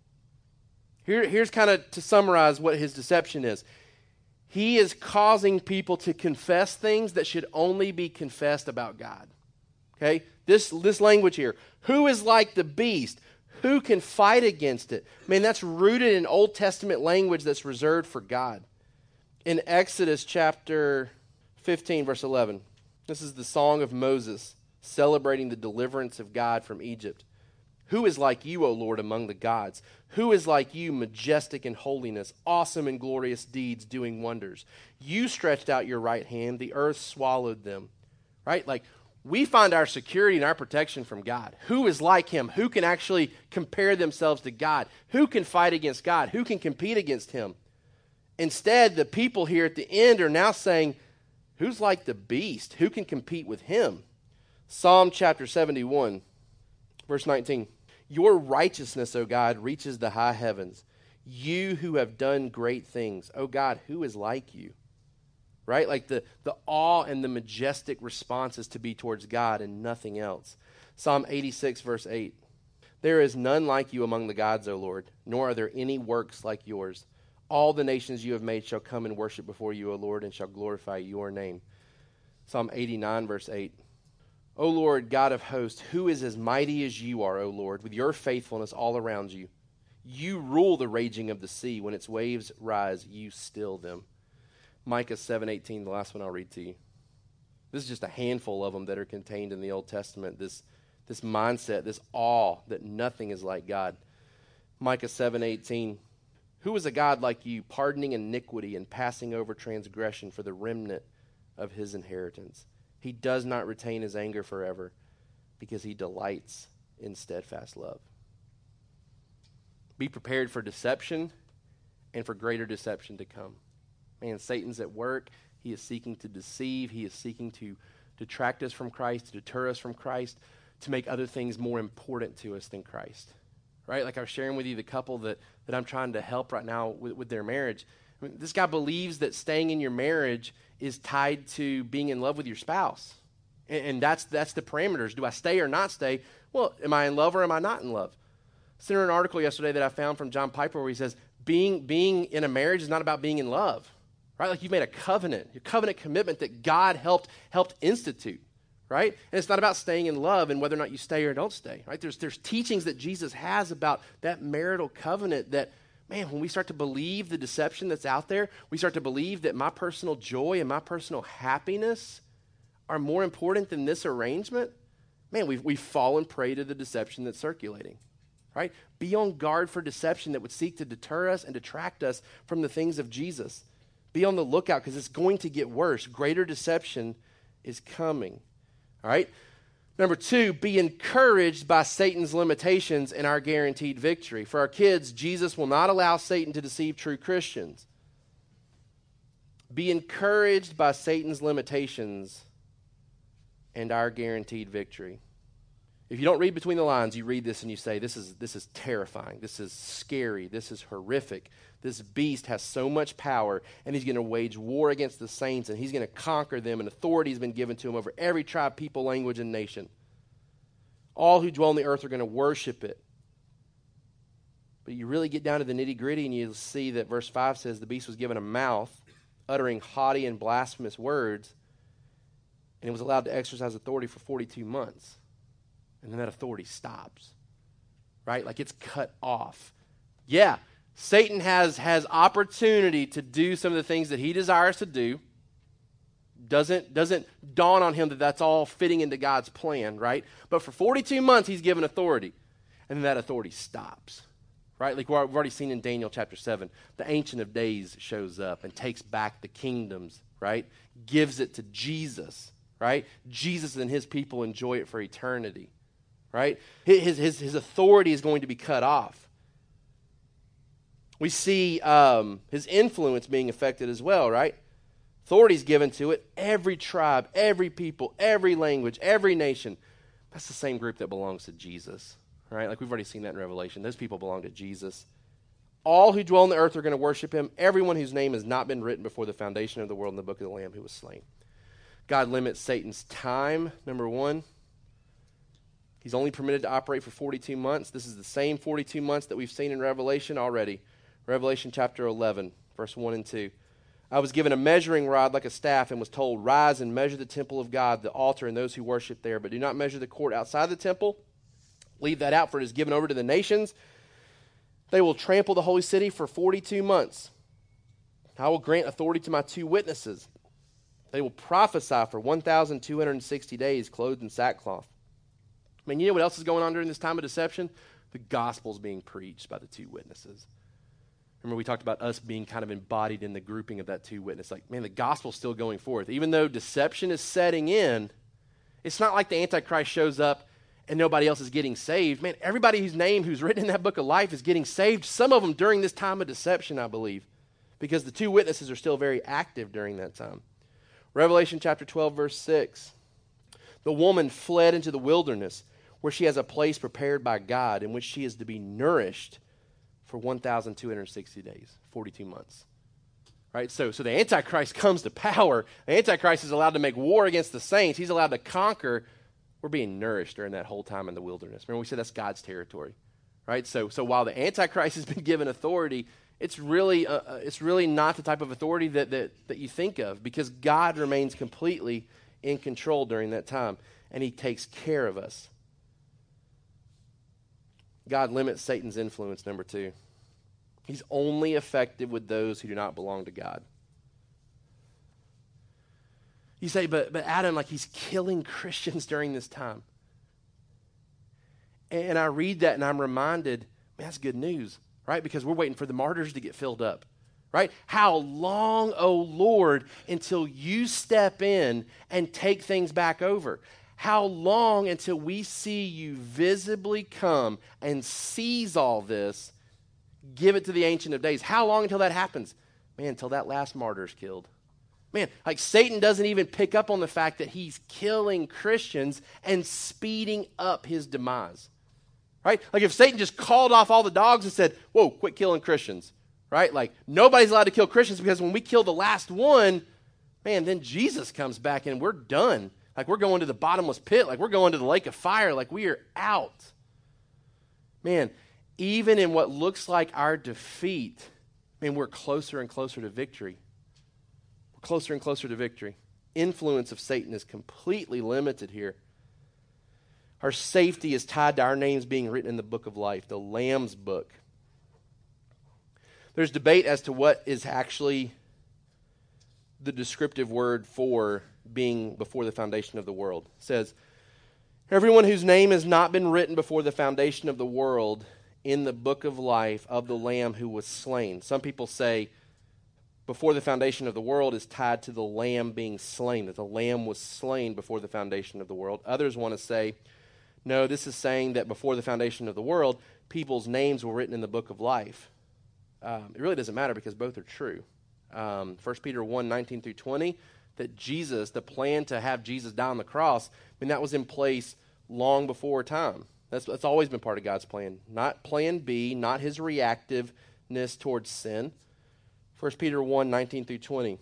Here, here's kind of to summarize what his deception is he is causing people to confess things that should only be confessed about God. Okay? This, this language here who is like the beast? Who can fight against it? I mean, that's rooted in Old Testament language that's reserved for God. In Exodus chapter 15, verse 11, this is the song of Moses celebrating the deliverance of God from Egypt. Who is like you, O Lord, among the gods? Who is like you, majestic in holiness, awesome in glorious deeds, doing wonders? You stretched out your right hand, the earth swallowed them. Right? Like, we find our security and our protection from God. Who is like him? Who can actually compare themselves to God? Who can fight against God? Who can compete against him? Instead, the people here at the end are now saying, Who's like the beast? Who can compete with him? Psalm chapter 71, verse 19. Your righteousness, O God, reaches the high heavens. You who have done great things. O God, who is like you? Right? Like the, the awe and the majestic responses to be towards God and nothing else. Psalm 86, verse 8. There is none like you among the gods, O Lord, nor are there any works like yours. All the nations you have made shall come and worship before you, O Lord, and shall glorify your name. Psalm 89, verse 8. O Lord, God of hosts, who is as mighty as you are, O Lord, with your faithfulness all around you? You rule the raging of the sea. When its waves rise, you still them. Micah 7:18, the last one I'll read to you. This is just a handful of them that are contained in the Old Testament. This, this mindset, this awe that nothing is like God. Micah 7:18, Who is a God like you, pardoning iniquity and passing over transgression for the remnant of his inheritance? He does not retain his anger forever because he delights in steadfast love. Be prepared for deception and for greater deception to come. Man, Satan's at work. He is seeking to deceive, he is seeking to detract us from Christ, to deter us from Christ, to make other things more important to us than Christ. Right? Like I was sharing with you the couple that, that I'm trying to help right now with, with their marriage. I mean, this guy believes that staying in your marriage is tied to being in love with your spouse. And, and, that's, that's the parameters. Do I stay or not stay? Well, am I in love or am I not in love? I sent her an article yesterday that I found from John Piper where he says, being, being in a marriage is not about being in love, right? Like you've made a covenant, your covenant commitment that God helped, helped institute, right? And it's not about staying in love and whether or not you stay or don't stay, right? There's, there's teachings that Jesus has about that marital covenant that man, when we start to believe the deception that's out there, we start to believe that my personal joy and my personal happiness are more important than this arrangement, man, we've, we've fallen prey to the deception that's circulating. Right? Be on guard for deception that would seek to deter us and detract us from the things of Jesus. Be on the lookout because it's going to get worse. Greater deception is coming. All right? Number two, be encouraged by Satan's limitations and our guaranteed victory. For our kids, Jesus will not allow Satan to deceive true Christians. Be encouraged by Satan's limitations and our guaranteed victory. If you don't read between the lines, you read this and you say, This is, this is terrifying. This is scary. This is horrific. This beast has so much power, and he's going to wage war against the saints, and he's going to conquer them, and authority has been given to him over every tribe, people, language, and nation. All who dwell on the earth are going to worship it. But you really get down to the nitty gritty, and you see that verse 5 says the beast was given a mouth, uttering haughty and blasphemous words, and it was allowed to exercise authority for 42 months and then that authority stops. Right? Like it's cut off. Yeah, Satan has, has opportunity to do some of the things that he desires to do. Doesn't, doesn't dawn on him that that's all fitting into God's plan, right? But for 42 months, he's given authority. And then that authority stops, right? Like we've already seen in Daniel chapter 7. The Ancient of Days shows up and takes back the kingdoms, right? Gives it to Jesus, right? Jesus and his people enjoy it for eternity, right? His, his, his authority is going to be cut off. We see um, his influence being affected as well, right? Authority is given to it. Every tribe, every people, every language, every nation. That's the same group that belongs to Jesus, right? Like we've already seen that in Revelation. Those people belong to Jesus. All who dwell on the earth are going to worship him. Everyone whose name has not been written before the foundation of the world in the book of the Lamb who was slain. God limits Satan's time, number one. He's only permitted to operate for 42 months. This is the same 42 months that we've seen in Revelation already. Revelation chapter 11, verse 1 and 2. I was given a measuring rod like a staff and was told, Rise and measure the temple of God, the altar, and those who worship there, but do not measure the court outside the temple. Leave that out, for it is given over to the nations. They will trample the holy city for 42 months. I will grant authority to my two witnesses. They will prophesy for 1,260 days, clothed in sackcloth. I mean, you know what else is going on during this time of deception? The gospel is being preached by the two witnesses. Remember, we talked about us being kind of embodied in the grouping of that two witness. Like, man, the gospel's still going forth. Even though deception is setting in, it's not like the Antichrist shows up and nobody else is getting saved. Man, everybody whose name who's written in that book of life is getting saved. Some of them during this time of deception, I believe, because the two witnesses are still very active during that time. Revelation chapter 12, verse 6. The woman fled into the wilderness where she has a place prepared by God in which she is to be nourished for 1,260 days, 42 months. Right? So, so the Antichrist comes to power. The Antichrist is allowed to make war against the saints. He's allowed to conquer. We're being nourished during that whole time in the wilderness. Remember, we said that's God's territory. Right? So, so while the Antichrist has been given authority, it's really, uh, uh, it's really not the type of authority that, that, that you think of because God remains completely in control during that time and he takes care of us. God limits Satan's influence, number two. He's only effective with those who do not belong to God. You say, but, but Adam, like he's killing Christians during this time. And I read that and I'm reminded, man, that's good news, right? Because we're waiting for the martyrs to get filled up, right? How long, oh Lord, until you step in and take things back over? How long until we see you visibly come and seize all this, give it to the Ancient of Days? How long until that happens? Man, until that last martyr is killed. Man, like Satan doesn't even pick up on the fact that he's killing Christians and speeding up his demise. Right? Like if Satan just called off all the dogs and said, Whoa, quit killing Christians. Right? Like nobody's allowed to kill Christians because when we kill the last one, man, then Jesus comes back and we're done. Like we're going to the bottomless pit, like we're going to the lake of fire, like we are out. Man, even in what looks like our defeat, man, we're closer and closer to victory. We're closer and closer to victory. Influence of Satan is completely limited here. Our safety is tied to our names being written in the book of life, the Lamb's book. There's debate as to what is actually the descriptive word for being before the foundation of the world. It says, Everyone whose name has not been written before the foundation of the world in the book of life of the Lamb who was slain. Some people say before the foundation of the world is tied to the Lamb being slain, that the Lamb was slain before the foundation of the world. Others want to say, no, this is saying that before the foundation of the world, people's names were written in the book of life. Um, it really doesn't matter because both are true. Um, 1 Peter 1 19 through 20 that Jesus, the plan to have Jesus die on the cross, I mean, that was in place long before time. That's, that's always been part of God's plan. Not plan B, not his reactiveness towards sin. 1 Peter 1 19 through 20.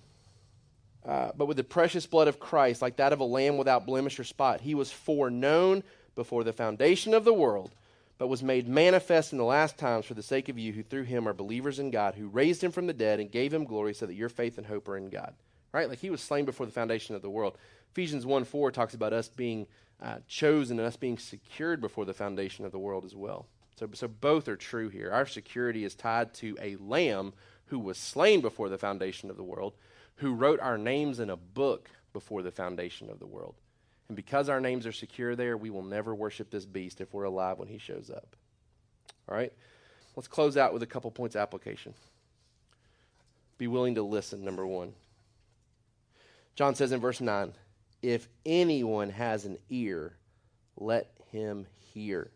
Uh, but with the precious blood of Christ, like that of a lamb without blemish or spot, he was foreknown before the foundation of the world, but was made manifest in the last times for the sake of you who through him are believers in God, who raised him from the dead and gave him glory, so that your faith and hope are in God right? Like he was slain before the foundation of the world. Ephesians 1 4 talks about us being uh, chosen and us being secured before the foundation of the world as well. So, so both are true here. Our security is tied to a lamb who was slain before the foundation of the world, who wrote our names in a book before the foundation of the world. And because our names are secure there, we will never worship this beast if we're alive when he shows up. All right? Let's close out with a couple points application. Be willing to listen, number one. John says in verse 9, if anyone has an ear, let him hear.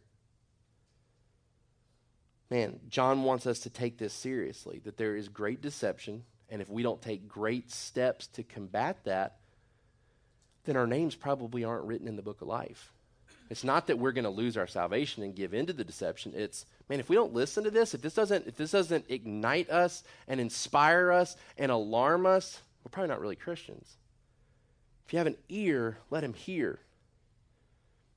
Man, John wants us to take this seriously that there is great deception, and if we don't take great steps to combat that, then our names probably aren't written in the book of life. It's not that we're going to lose our salvation and give into the deception. It's, man, if we don't listen to this, if this doesn't, if this doesn't ignite us and inspire us and alarm us, we're probably not really Christians. If you have an ear, let him hear.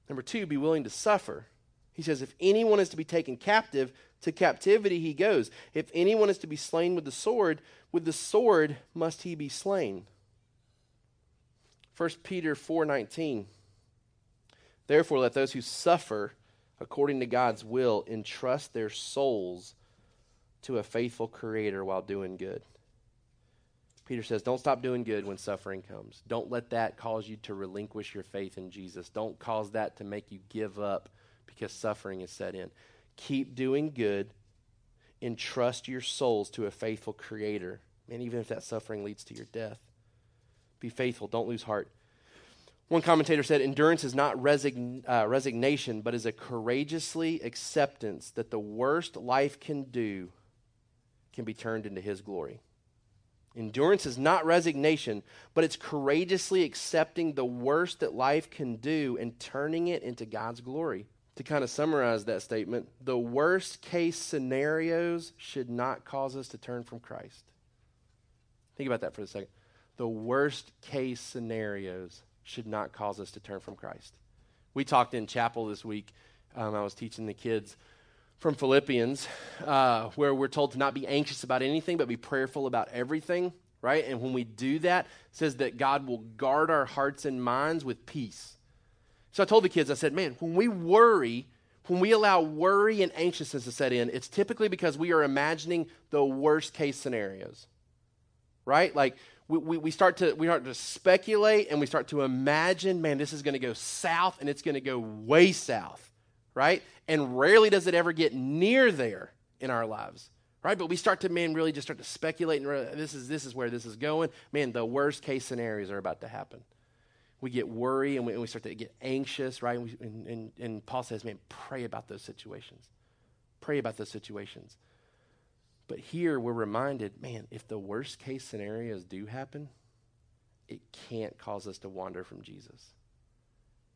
Number two, be willing to suffer. He says, if anyone is to be taken captive, to captivity he goes. If anyone is to be slain with the sword, with the sword must he be slain. 1 Peter 4:19 Therefore let those who suffer according to God's will entrust their souls to a faithful creator while doing good. Peter says, Don't stop doing good when suffering comes. Don't let that cause you to relinquish your faith in Jesus. Don't cause that to make you give up because suffering is set in. Keep doing good. Entrust your souls to a faithful Creator. And even if that suffering leads to your death, be faithful. Don't lose heart. One commentator said, Endurance is not resign, uh, resignation, but is a courageously acceptance that the worst life can do can be turned into His glory. Endurance is not resignation, but it's courageously accepting the worst that life can do and turning it into God's glory. To kind of summarize that statement, the worst case scenarios should not cause us to turn from Christ. Think about that for a second. The worst case scenarios should not cause us to turn from Christ. We talked in chapel this week. Um, I was teaching the kids from Philippians, uh, where we're told to not be anxious about anything, but be prayerful about everything, right? And when we do that, says that God will guard our hearts and minds with peace. So I told the kids, I said, man, when we worry, when we allow worry and anxiousness to set in, it's typically because we are imagining the worst case scenarios, right? Like we, we, we, start to we start to speculate and we start to imagine, man, this is going to go south and it's going to go way south, right? And rarely does it ever get near there in our lives, right? But we start to, man, really just start to speculate and this is this is where this is going. Man, the worst case scenarios are about to happen. We get worried and we, and we start to get anxious, right? And, we, and, and, and Paul says, man, pray about those situations. Pray about those situations. But here we're reminded, man, if the worst case scenarios do happen, it can't cause us to wander from Jesus.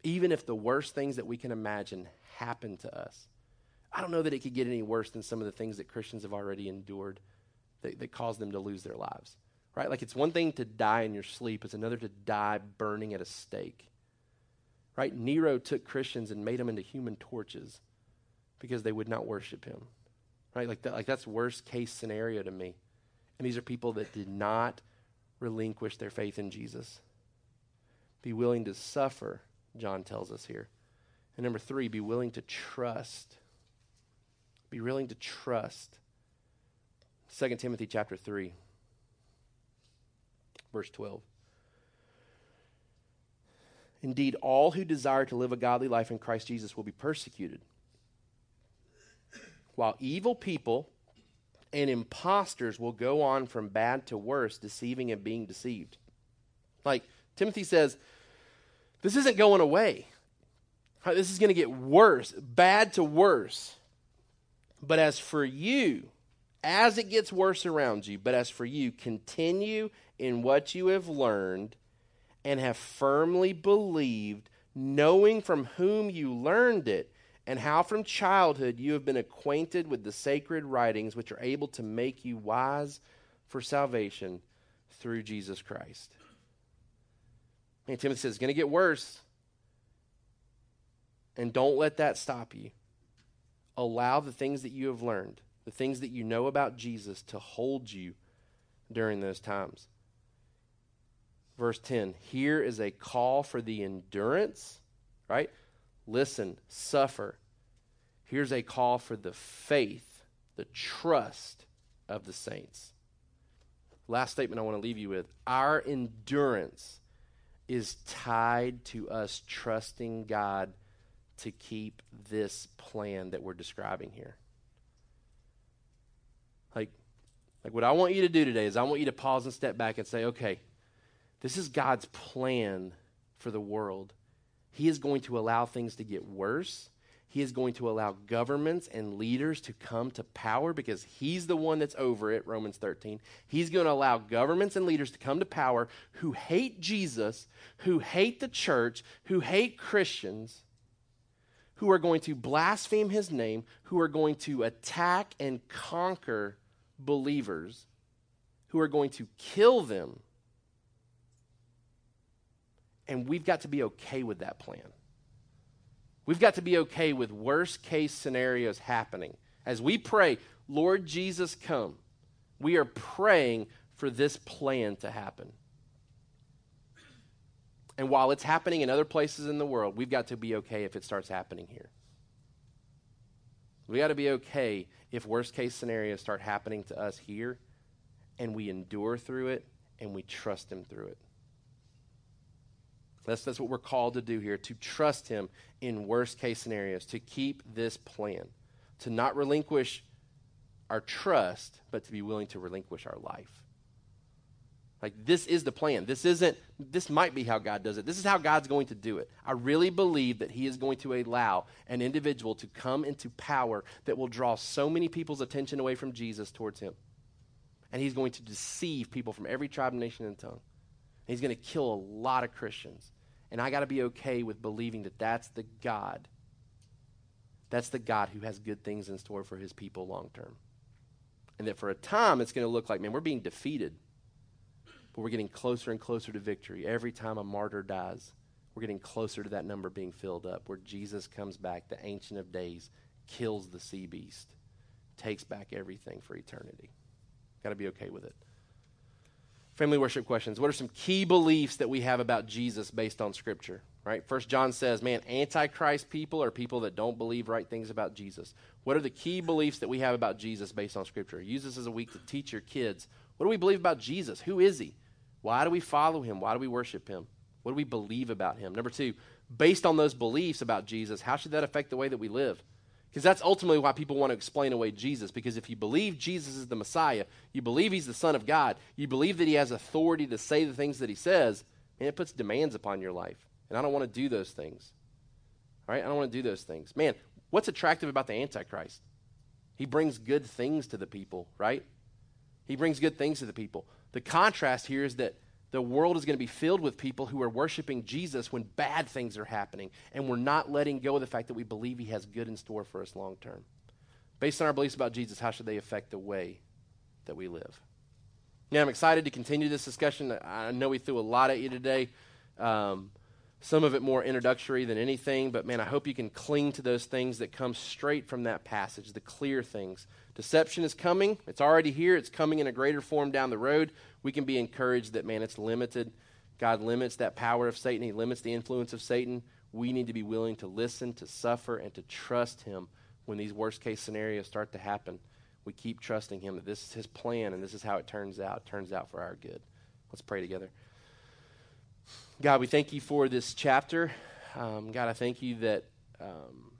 Even if the worst things that we can imagine happen to us, I don't know that it could get any worse than some of the things that Christians have already endured that, that cause them to lose their lives. Right? Like it's one thing to die in your sleep, it's another to die burning at a stake. Right? Nero took Christians and made them into human torches because they would not worship him. Right? Like, that, like that's worst case scenario to me. And these are people that did not relinquish their faith in Jesus. Be willing to suffer, John tells us here. And number three, be willing to trust. Be willing to trust. 2 Timothy chapter 3, verse 12. Indeed, all who desire to live a godly life in Christ Jesus will be persecuted while evil people and impostors will go on from bad to worse, deceiving and being deceived. Like Timothy says, this isn't going away. This is going to get worse, bad to worse. But as for you, as it gets worse around you, but as for you, continue in what you have learned and have firmly believed, knowing from whom you learned it and how from childhood you have been acquainted with the sacred writings which are able to make you wise for salvation through Jesus Christ. And Timothy says it's going to get worse. And don't let that stop you. Allow the things that you have learned, the things that you know about Jesus, to hold you during those times. Verse 10 here is a call for the endurance, right? listen, suffer. Here's a call for the faith, the trust of the saints. Last statement I want to leave you with our endurance is tied to us trusting God to keep this plan that we're describing here. Like, like what I want you to do today is I want you to pause and step back and say, okay, this is God's plan for the world. He is going to allow things to get worse. He is going to allow governments and leaders to come to power because he's the one that's over it, Romans 13. He's going to allow governments and leaders to come to power who hate Jesus, who hate the church, who hate Christians, who are going to blaspheme his name, who are going to attack and conquer believers, who are going to kill them. And we've got to be okay with that plan. We've got to be okay with worst case scenarios happening. As we pray, Lord Jesus, come, we are praying for this plan to happen. And while it's happening in other places in the world, we've got to be okay if it starts happening here. We got to be okay if worst case scenarios start happening to us here and we endure through it and we trust Him through it. That's, that's what we're called to do here to trust Him in worst case scenarios, to keep this plan, to not relinquish our trust, but to be willing to relinquish our life. Like, this is the plan. This isn't, this might be how God does it. This is how God's going to do it. I really believe that He is going to allow an individual to come into power that will draw so many people's attention away from Jesus towards Him. And He's going to deceive people from every tribe, nation, and tongue. He's going to kill a lot of Christians. And I got to be okay with believing that that's the God. That's the God who has good things in store for his people long term. And that for a time, it's going to look like, man, we're being defeated. But we're getting closer and closer to victory. Every time a martyr dies, we're getting closer to that number being filled up, where Jesus comes back, the Ancient of Days, kills the sea beast, takes back everything for eternity. Got to be okay with it. Family worship questions. What are some key beliefs that we have about Jesus based on Scripture? Right? First John says, man, antichrist people are people that don't believe right things about Jesus. What are the key beliefs that we have about Jesus based on Scripture? Use this as a week to teach your kids. What do we believe about Jesus? Who is he? Why do we follow him? Why do we worship him? What do we believe about him? Number two, based on those beliefs about Jesus, how should that affect the way that we live? Because that's ultimately why people want to explain away Jesus. Because if you believe Jesus is the Messiah, you believe he's the Son of God, you believe that he has authority to say the things that he says, and it puts demands upon your life. And I don't want to do those things. All right? I don't want to do those things. Man, what's attractive about the Antichrist? He brings good things to the people, right? He brings good things to the people. The contrast here is that the world is going to be filled with people who are worshiping Jesus when bad things are happening, and we're not letting go of the fact that we believe He has good in store for us long term. Based on our beliefs about Jesus, how should they affect the way that we live? Now, I'm excited to continue this discussion. I know we threw a lot at you today. Um, some of it more introductory than anything, but man, I hope you can cling to those things that come straight from that passage, the clear things. Deception is coming, it's already here, it's coming in a greater form down the road. We can be encouraged that, man, it's limited. God limits that power of Satan, He limits the influence of Satan. We need to be willing to listen, to suffer, and to trust Him when these worst case scenarios start to happen. We keep trusting Him that this is His plan and this is how it turns out. It turns out for our good. Let's pray together. God, we thank you for this chapter. Um, God, I thank you that um,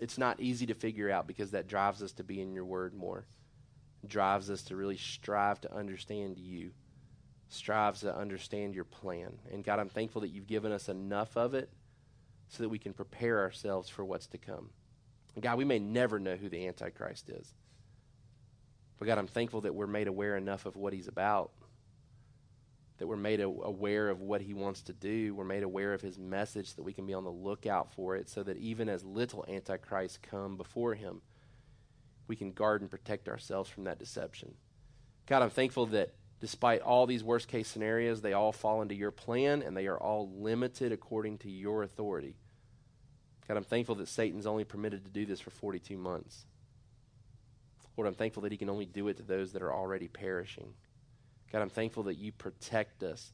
it's not easy to figure out because that drives us to be in your word more, drives us to really strive to understand you, strives to understand your plan. And God, I'm thankful that you've given us enough of it so that we can prepare ourselves for what's to come. God, we may never know who the Antichrist is. But God, I'm thankful that we're made aware enough of what he's about that we're made aware of what he wants to do. We're made aware of his message that we can be on the lookout for it so that even as little antichrists come before him, we can guard and protect ourselves from that deception. God, I'm thankful that despite all these worst case scenarios, they all fall into your plan and they are all limited according to your authority. God, I'm thankful that Satan's only permitted to do this for 42 months. Lord, I'm thankful that he can only do it to those that are already perishing. God, I'm thankful that you protect us,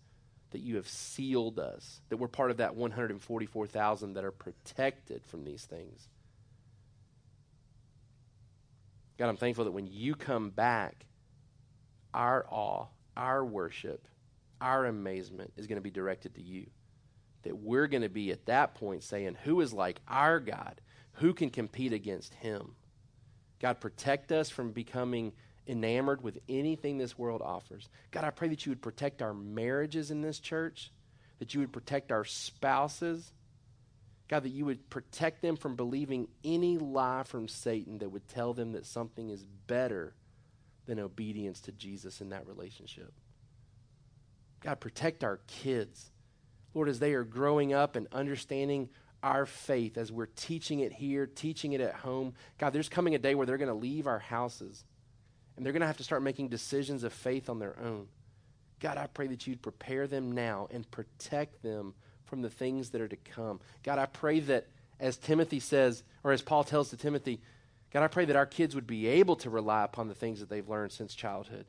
that you have sealed us, that we're part of that 144,000 that are protected from these things. God, I'm thankful that when you come back, our awe, our worship, our amazement is going to be directed to you. That we're going to be at that point saying, Who is like our God? Who can compete against him? God, protect us from becoming enamored with anything this world offers. God, I pray that you would protect our marriages in this church, that you would protect our spouses. God, that you would protect them from believing any lie from Satan that would tell them that something is better than obedience to Jesus in that relationship. God, protect our kids. Lord, as they are growing up and understanding our faith, as we're teaching it here, teaching it at home, God, there's coming a day where they're going to leave our houses and they're going to have to start making decisions of faith on their own. God, I pray that you'd prepare them now and protect them from the things that are to come. God, I pray that as Timothy says, or as Paul tells to Timothy, God, I pray that our kids would be able to rely upon the things that they've learned since childhood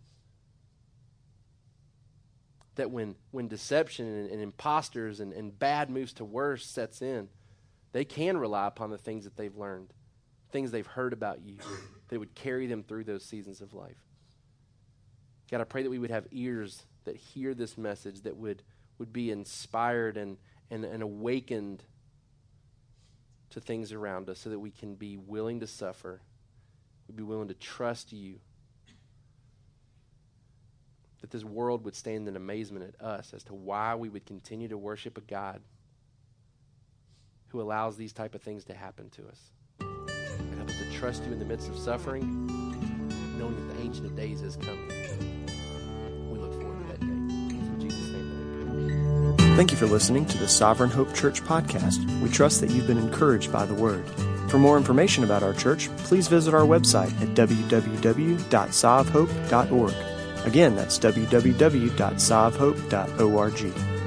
that when, when deception and, and imposters and, and bad moves to worse sets in, they can rely upon the things that they've learned, things they've heard about you, that would carry them through those seasons of life. God, I pray that we would have ears that hear this message, that would, would be inspired and, and, and awakened to things around us so that we can be willing to suffer, we'd be willing to trust you that this world would stand in amazement at us as to why we would continue to worship a God who allows these type of things to happen to us. To trust you in the midst of suffering, knowing that the Ancient of Days is coming. We look forward to that day. In Jesus' name Thank you for listening to the Sovereign Hope Church podcast. We trust that you've been encouraged by the word. For more information about our church, please visit our website at www.sovhope.org. Again, that's www.sovhope.org.